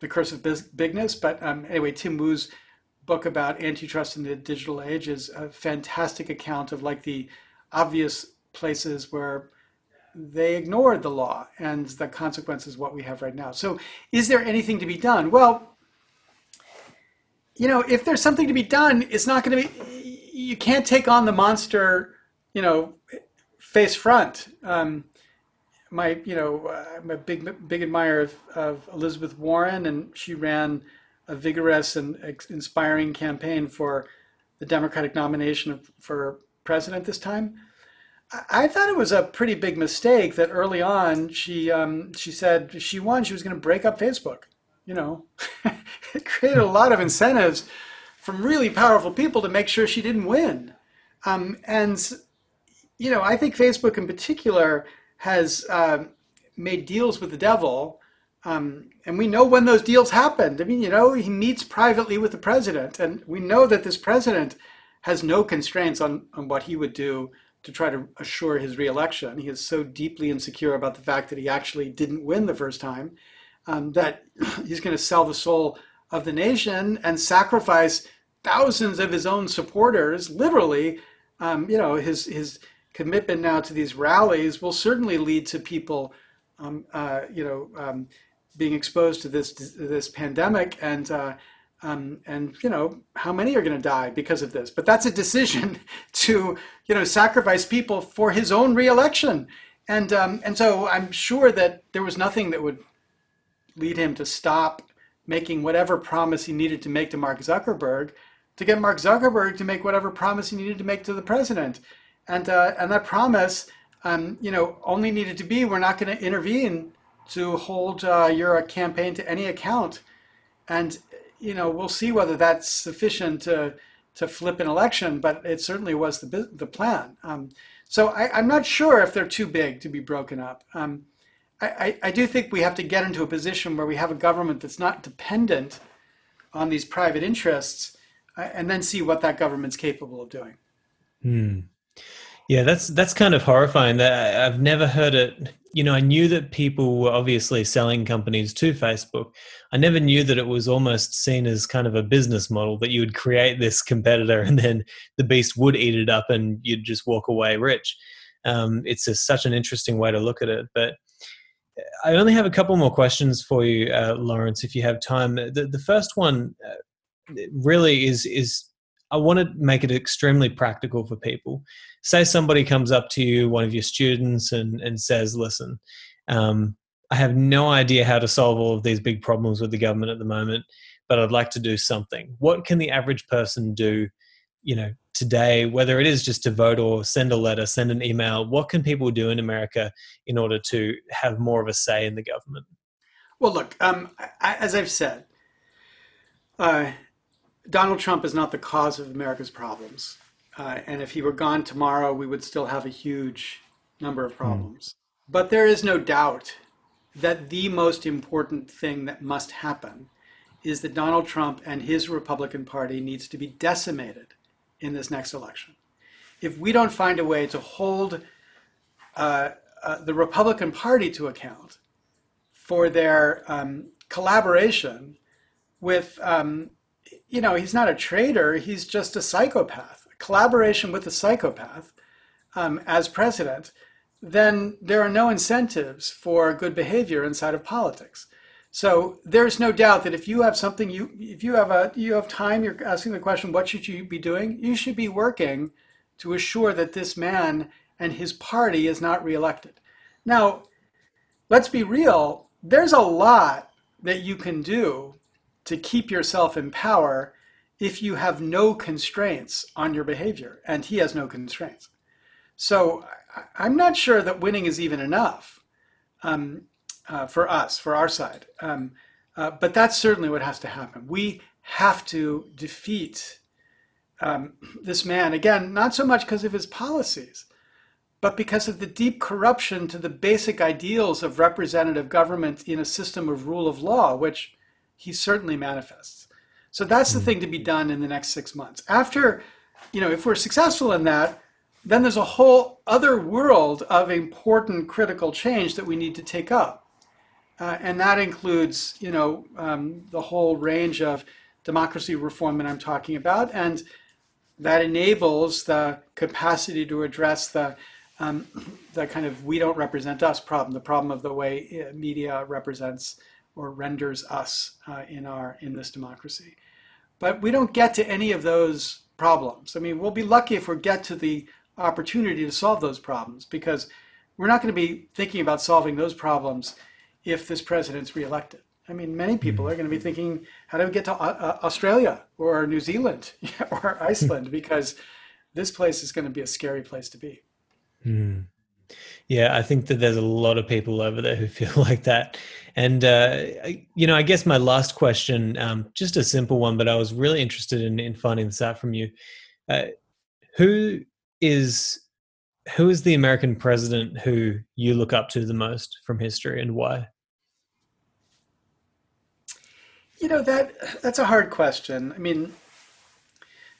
the Curse of Bigness. But um, anyway, Tim Wu's book about antitrust in the digital age is a fantastic account of like the obvious places where they ignored the law, and the consequences what we have right now. So, is there anything to be done? Well, you know, if there's something to be done, it's not going to be. You can't take on the monster, you know, face front. Um, my, you know, I'm a big, big admirer of, of Elizabeth Warren, and she ran a vigorous and inspiring campaign for the Democratic nomination of, for president this time. I thought it was a pretty big mistake that early on she um, she said she won she was going to break up Facebook. You know, it created a lot of incentives from really powerful people to make sure she didn't win. Um, and you know, I think Facebook in particular has uh, made deals with the devil. Um, and we know when those deals happened. I mean, you know, he meets privately with the president, and we know that this president has no constraints on, on what he would do to try to assure his reelection. He is so deeply insecure about the fact that he actually didn't win the first time um, that he's going to sell the soul of the nation and sacrifice thousands of his own supporters, literally. Um, you know, his his commitment now to these rallies will certainly lead to people, um, uh, you know, um, being exposed to this this pandemic and uh, um, and you know how many are going to die because of this. But that's a decision to you know sacrifice people for his own reelection. And um, and so i'm sure that there was nothing that would lead him to stop making whatever promise he needed to make to mark zuckerberg to get mark zuckerberg to make whatever promise he needed to make to the president and uh, and that promise um, you know only needed to be we're not going to intervene to hold uh, your campaign to any account and you know, we'll see whether that's sufficient to to flip an election, but it certainly was the the plan. Um, so I, am not sure if they're too big to be broken up. Um, I, I, do think we have to get into a position where we have a government that's not dependent on these private interests, uh, and then see what that government's capable of doing. Hmm. Yeah, that's that's kind of horrifying. That I've never heard it. You know, I knew that people were obviously selling companies to Facebook. I never knew that it was almost seen as kind of a business model that you would create this competitor and then the beast would eat it up and you'd just walk away rich. Um, it's a, such an interesting way to look at it. But I only have a couple more questions for you, uh, Lawrence, if you have time. The, the first one uh, really is is I want to make it extremely practical for people. Say somebody comes up to you, one of your students, and, and says, Listen, um, I have no idea how to solve all of these big problems with the government at the moment, but I'd like to do something. What can the average person do, you know, today, whether it is just to vote or send a letter, send an email? What can people do in America in order to have more of a say in the government? Well, look, um, I, as I've said, uh, Donald Trump is not the cause of America's problems. Uh, and if he were gone tomorrow, we would still have a huge number of problems. Mm. But there is no doubt that the most important thing that must happen is that Donald Trump and his Republican Party needs to be decimated in this next election. If we don't find a way to hold uh, uh, the Republican Party to account for their um, collaboration with um, you know, he's not a traitor, he's just a psychopath. Collaboration with a psychopath um, as president, then there are no incentives for good behavior inside of politics. So there's no doubt that if you have something you if you have a you have time, you're asking the question, what should you be doing? You should be working to assure that this man and his party is not reelected. Now, let's be real, there's a lot that you can do to keep yourself in power if you have no constraints on your behavior, and he has no constraints. So I'm not sure that winning is even enough um, uh, for us, for our side. Um, uh, but that's certainly what has to happen. We have to defeat um, this man, again, not so much because of his policies, but because of the deep corruption to the basic ideals of representative government in a system of rule of law, which he certainly manifests. So that's the hmm. thing to be done in the next six months. After, you know, if we're successful in that, then there's a whole other world of important critical change that we need to take up. Uh, and that includes, you know, um, the whole range of democracy reform that I'm talking about. And that enables the capacity to address the um, the kind of we don't represent us problem, the problem of the way uh, media represents or renders us uh, in our in this democracy. But we don't get to any of those problems. I mean, we'll be lucky if we get to the opportunity to solve those problems because we're not going to be thinking about solving those problems if this president's reelected. I mean, many people are going to be thinking, how do we get to uh, uh Australia or New Zealand or Iceland? because this place is going to be a scary place to be. Mm. Yeah, I think that there's a lot of people over there who feel like that. And, uh, you know, I guess my last question, um, just a simple one, but I was really interested in, in finding this out from you. Uh, who is who is the American president who you look up to the most from history and why? You know that that's a hard question. I mean,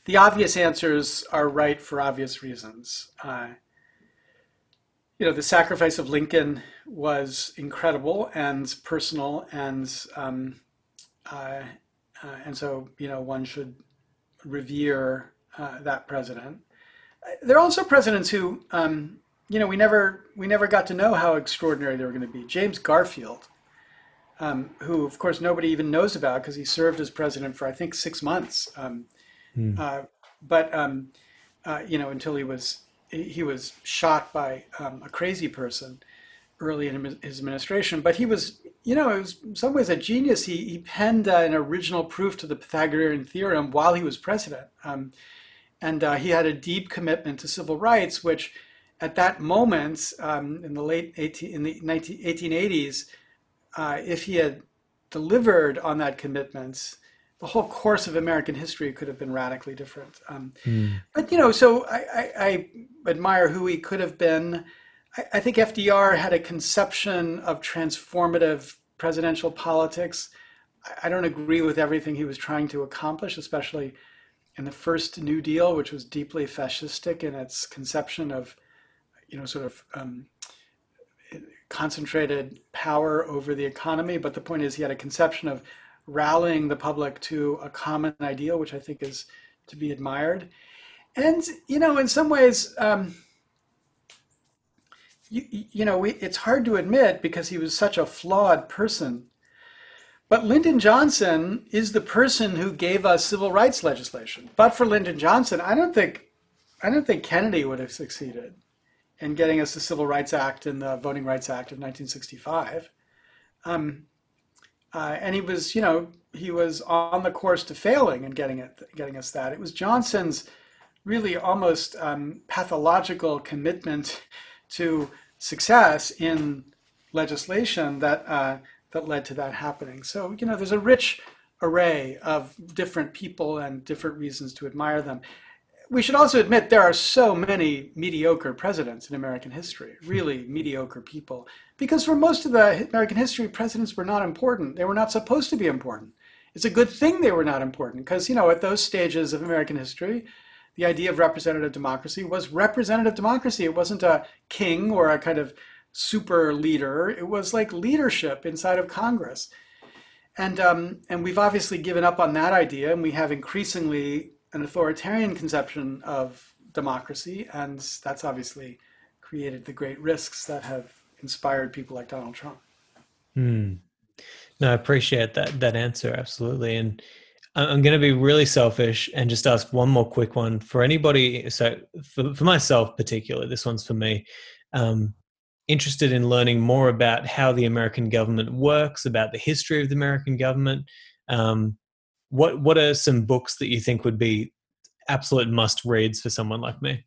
the obvious answers are right for obvious reasons. Uh, you know, the sacrifice of Lincoln was incredible and personal, and um, uh, uh, and so you know one should revere uh, that president. There are also presidents who, um, you know, we never we never got to know how extraordinary they were going to be. James Garfield, um, who of course nobody even knows about because he served as president for I think six months, um, mm. but um, uh, you know until he was he was shot by um, a crazy person early in his administration. But he was, you know, it was in some ways a genius. He, he penned uh, an original proof to the Pythagorean theorem while he was president. Um, and uh, he had a deep commitment to civil rights, which at that moment um, in the late 18, in the 19, 1880s, uh, if he had delivered on that commitment, the whole course of American history could have been radically different. Um, mm. But you know, so I, I, I, admire who he could have been. I, I, think FDR had a conception of transformative presidential politics. I, I don't agree with everything he was trying to accomplish, especially in the first New Deal, which was deeply fascistic in its conception of, you know, sort of um, concentrated power over the economy. But the point is, he had a conception of rallying the public to a common ideal, which I think is to be admired. And, you know, in some ways, um, you, you know, we, it's hard to admit because he was such a flawed person. But Lyndon Johnson is the person who gave us civil rights legislation. But for Lyndon Johnson, I don't think, I don't think Kennedy would have succeeded in getting us the Civil Rights Act and the Voting Rights Act of 1965. Um, uh, and he was, you know, he was on the course to failing and getting it, getting us that. It was Johnson's really almost um, pathological commitment to success in legislation that uh, that led to that happening. So, you know, there's a rich array of different people and different reasons to admire them we should also admit there are so many mediocre presidents in American history, really mediocre people. Because for most of the American history, presidents were not important. They were not supposed to be important. It's a good thing they were not important because, you know, at those stages of American history, the idea of representative democracy was representative democracy. It wasn't a king or a kind of super leader. It was like leadership inside of Congress. And, um, and we've obviously given up on that idea, and we have increasingly an authoritarian conception of democracy, and that's obviously created the great risks that have inspired people like Donald Trump. Hmm. No, I appreciate that that answer absolutely, and I'm going to be really selfish and just ask one more quick one for anybody. So, for, for myself, particularly, this one's for me. Um, interested in learning more about how the American government works, about the history of the American government, um, what what are some books that you think would be absolute must reads for someone like me?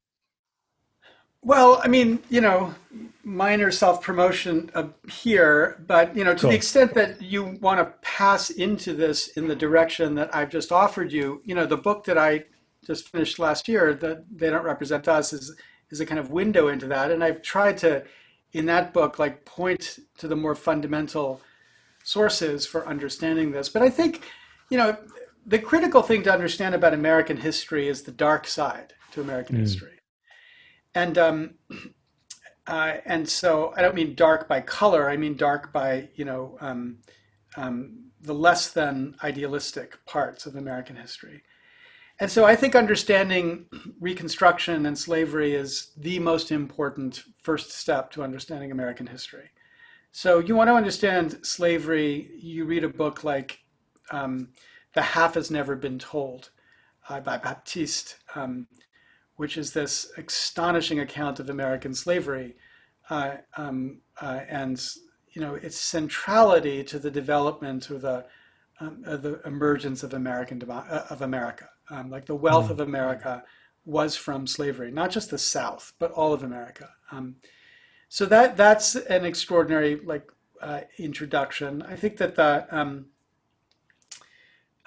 Well, I mean, you know, minor self promotion here, but you know, to cool. the extent that you want to pass into this in the direction that I've just offered you, you know, the book that I just finished last year, that they don't represent us, is is a kind of window into that, and I've tried to, in that book, like point to the more fundamental sources for understanding this. But I think you know, the critical thing to understand about American history is the dark side to American mm. history. And um, uh, and so I don't mean dark by color. I mean dark by you know um, um, the less than idealistic parts of American history. and so I think understanding Reconstruction and slavery is the most important first step to understanding American history. So you want to understand slavery, you read a book like um, The Half Has Never Been Told uh, by Baptist, um, which is this astonishing account of American slavery uh, um, uh, and you know its centrality to the development or the um, the emergence of American uh, of America. Um, like the wealth mm. of America was from slavery, not just the South, but all of America. Um, so that that's an extraordinary like uh, introduction. I think that the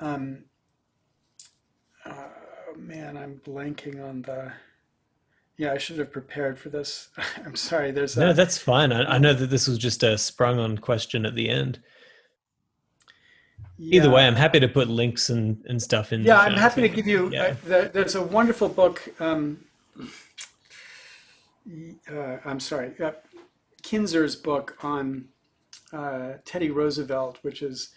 um, uh, man, I'm blanking on the. Yeah, I should have prepared for this. I'm sorry. There's a, no, that's fine. I, I, know that this was just a sprung on question at the end. Yeah. Either way, I'm happy to put links and, and stuff in. Yeah, I'm happy to give you. Yeah. Uh, the, there's a wonderful book. Um, uh, I'm sorry, uh, Kinzer's book on uh, Teddy Roosevelt, which is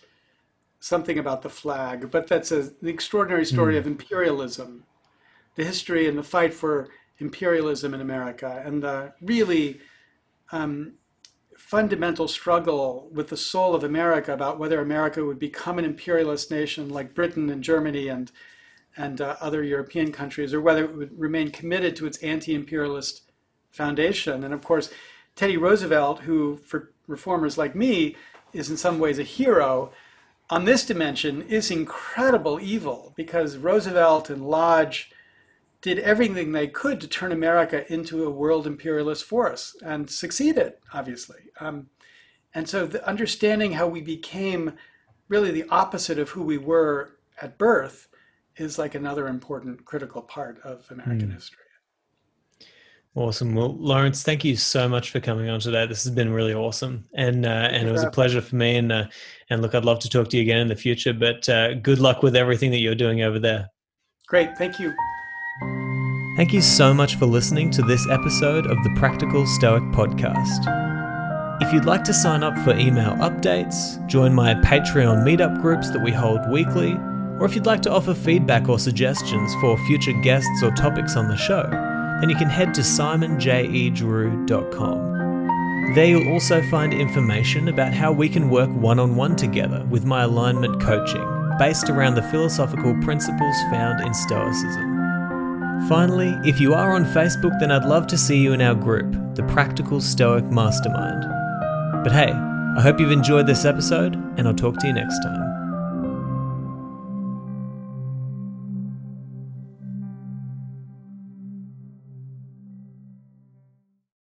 something about the flag, but that's a, the extraordinary story mm. of imperialism, the history and the fight for imperialism in America, and the really um, fundamental struggle with the soul of America about whether America would become an imperialist nation like Britain and Germany and and uh, other European countries, or whether it would remain committed to its anti-imperialist foundation. And of course, Teddy Roosevelt, who for reformers like me is in some ways a hero, on this dimension is incredible evil because Roosevelt and Lodge did everything they could to turn America into a world imperialist force and succeeded, obviously. Um, and so, the understanding how we became really the opposite of who we were at birth is like another important critical part of American mm. history. Awesome. Well, Lawrence, thank you so much for coming on today. This has been really awesome, and uh, and it was a pleasure for me. And uh, and look, I'd love to talk to you again in the future. But uh, good luck with everything that you're doing over there. Great. Thank you. Thank you so much for listening to this episode of the Practical Stoic Podcast. If you'd like to sign up for email updates, join my Patreon meetup groups that we hold weekly, or if you'd like to offer feedback or suggestions for future guests or topics on the show then you can head to simonjdrew.com. There you'll also find information about how we can work one on one together with my alignment coaching, based around the philosophical principles found in Stoicism. Finally, if you are on Facebook, then I'd love to see you in our group, the Practical Stoic Mastermind. But hey, I hope you've enjoyed this episode, and I'll talk to you next time.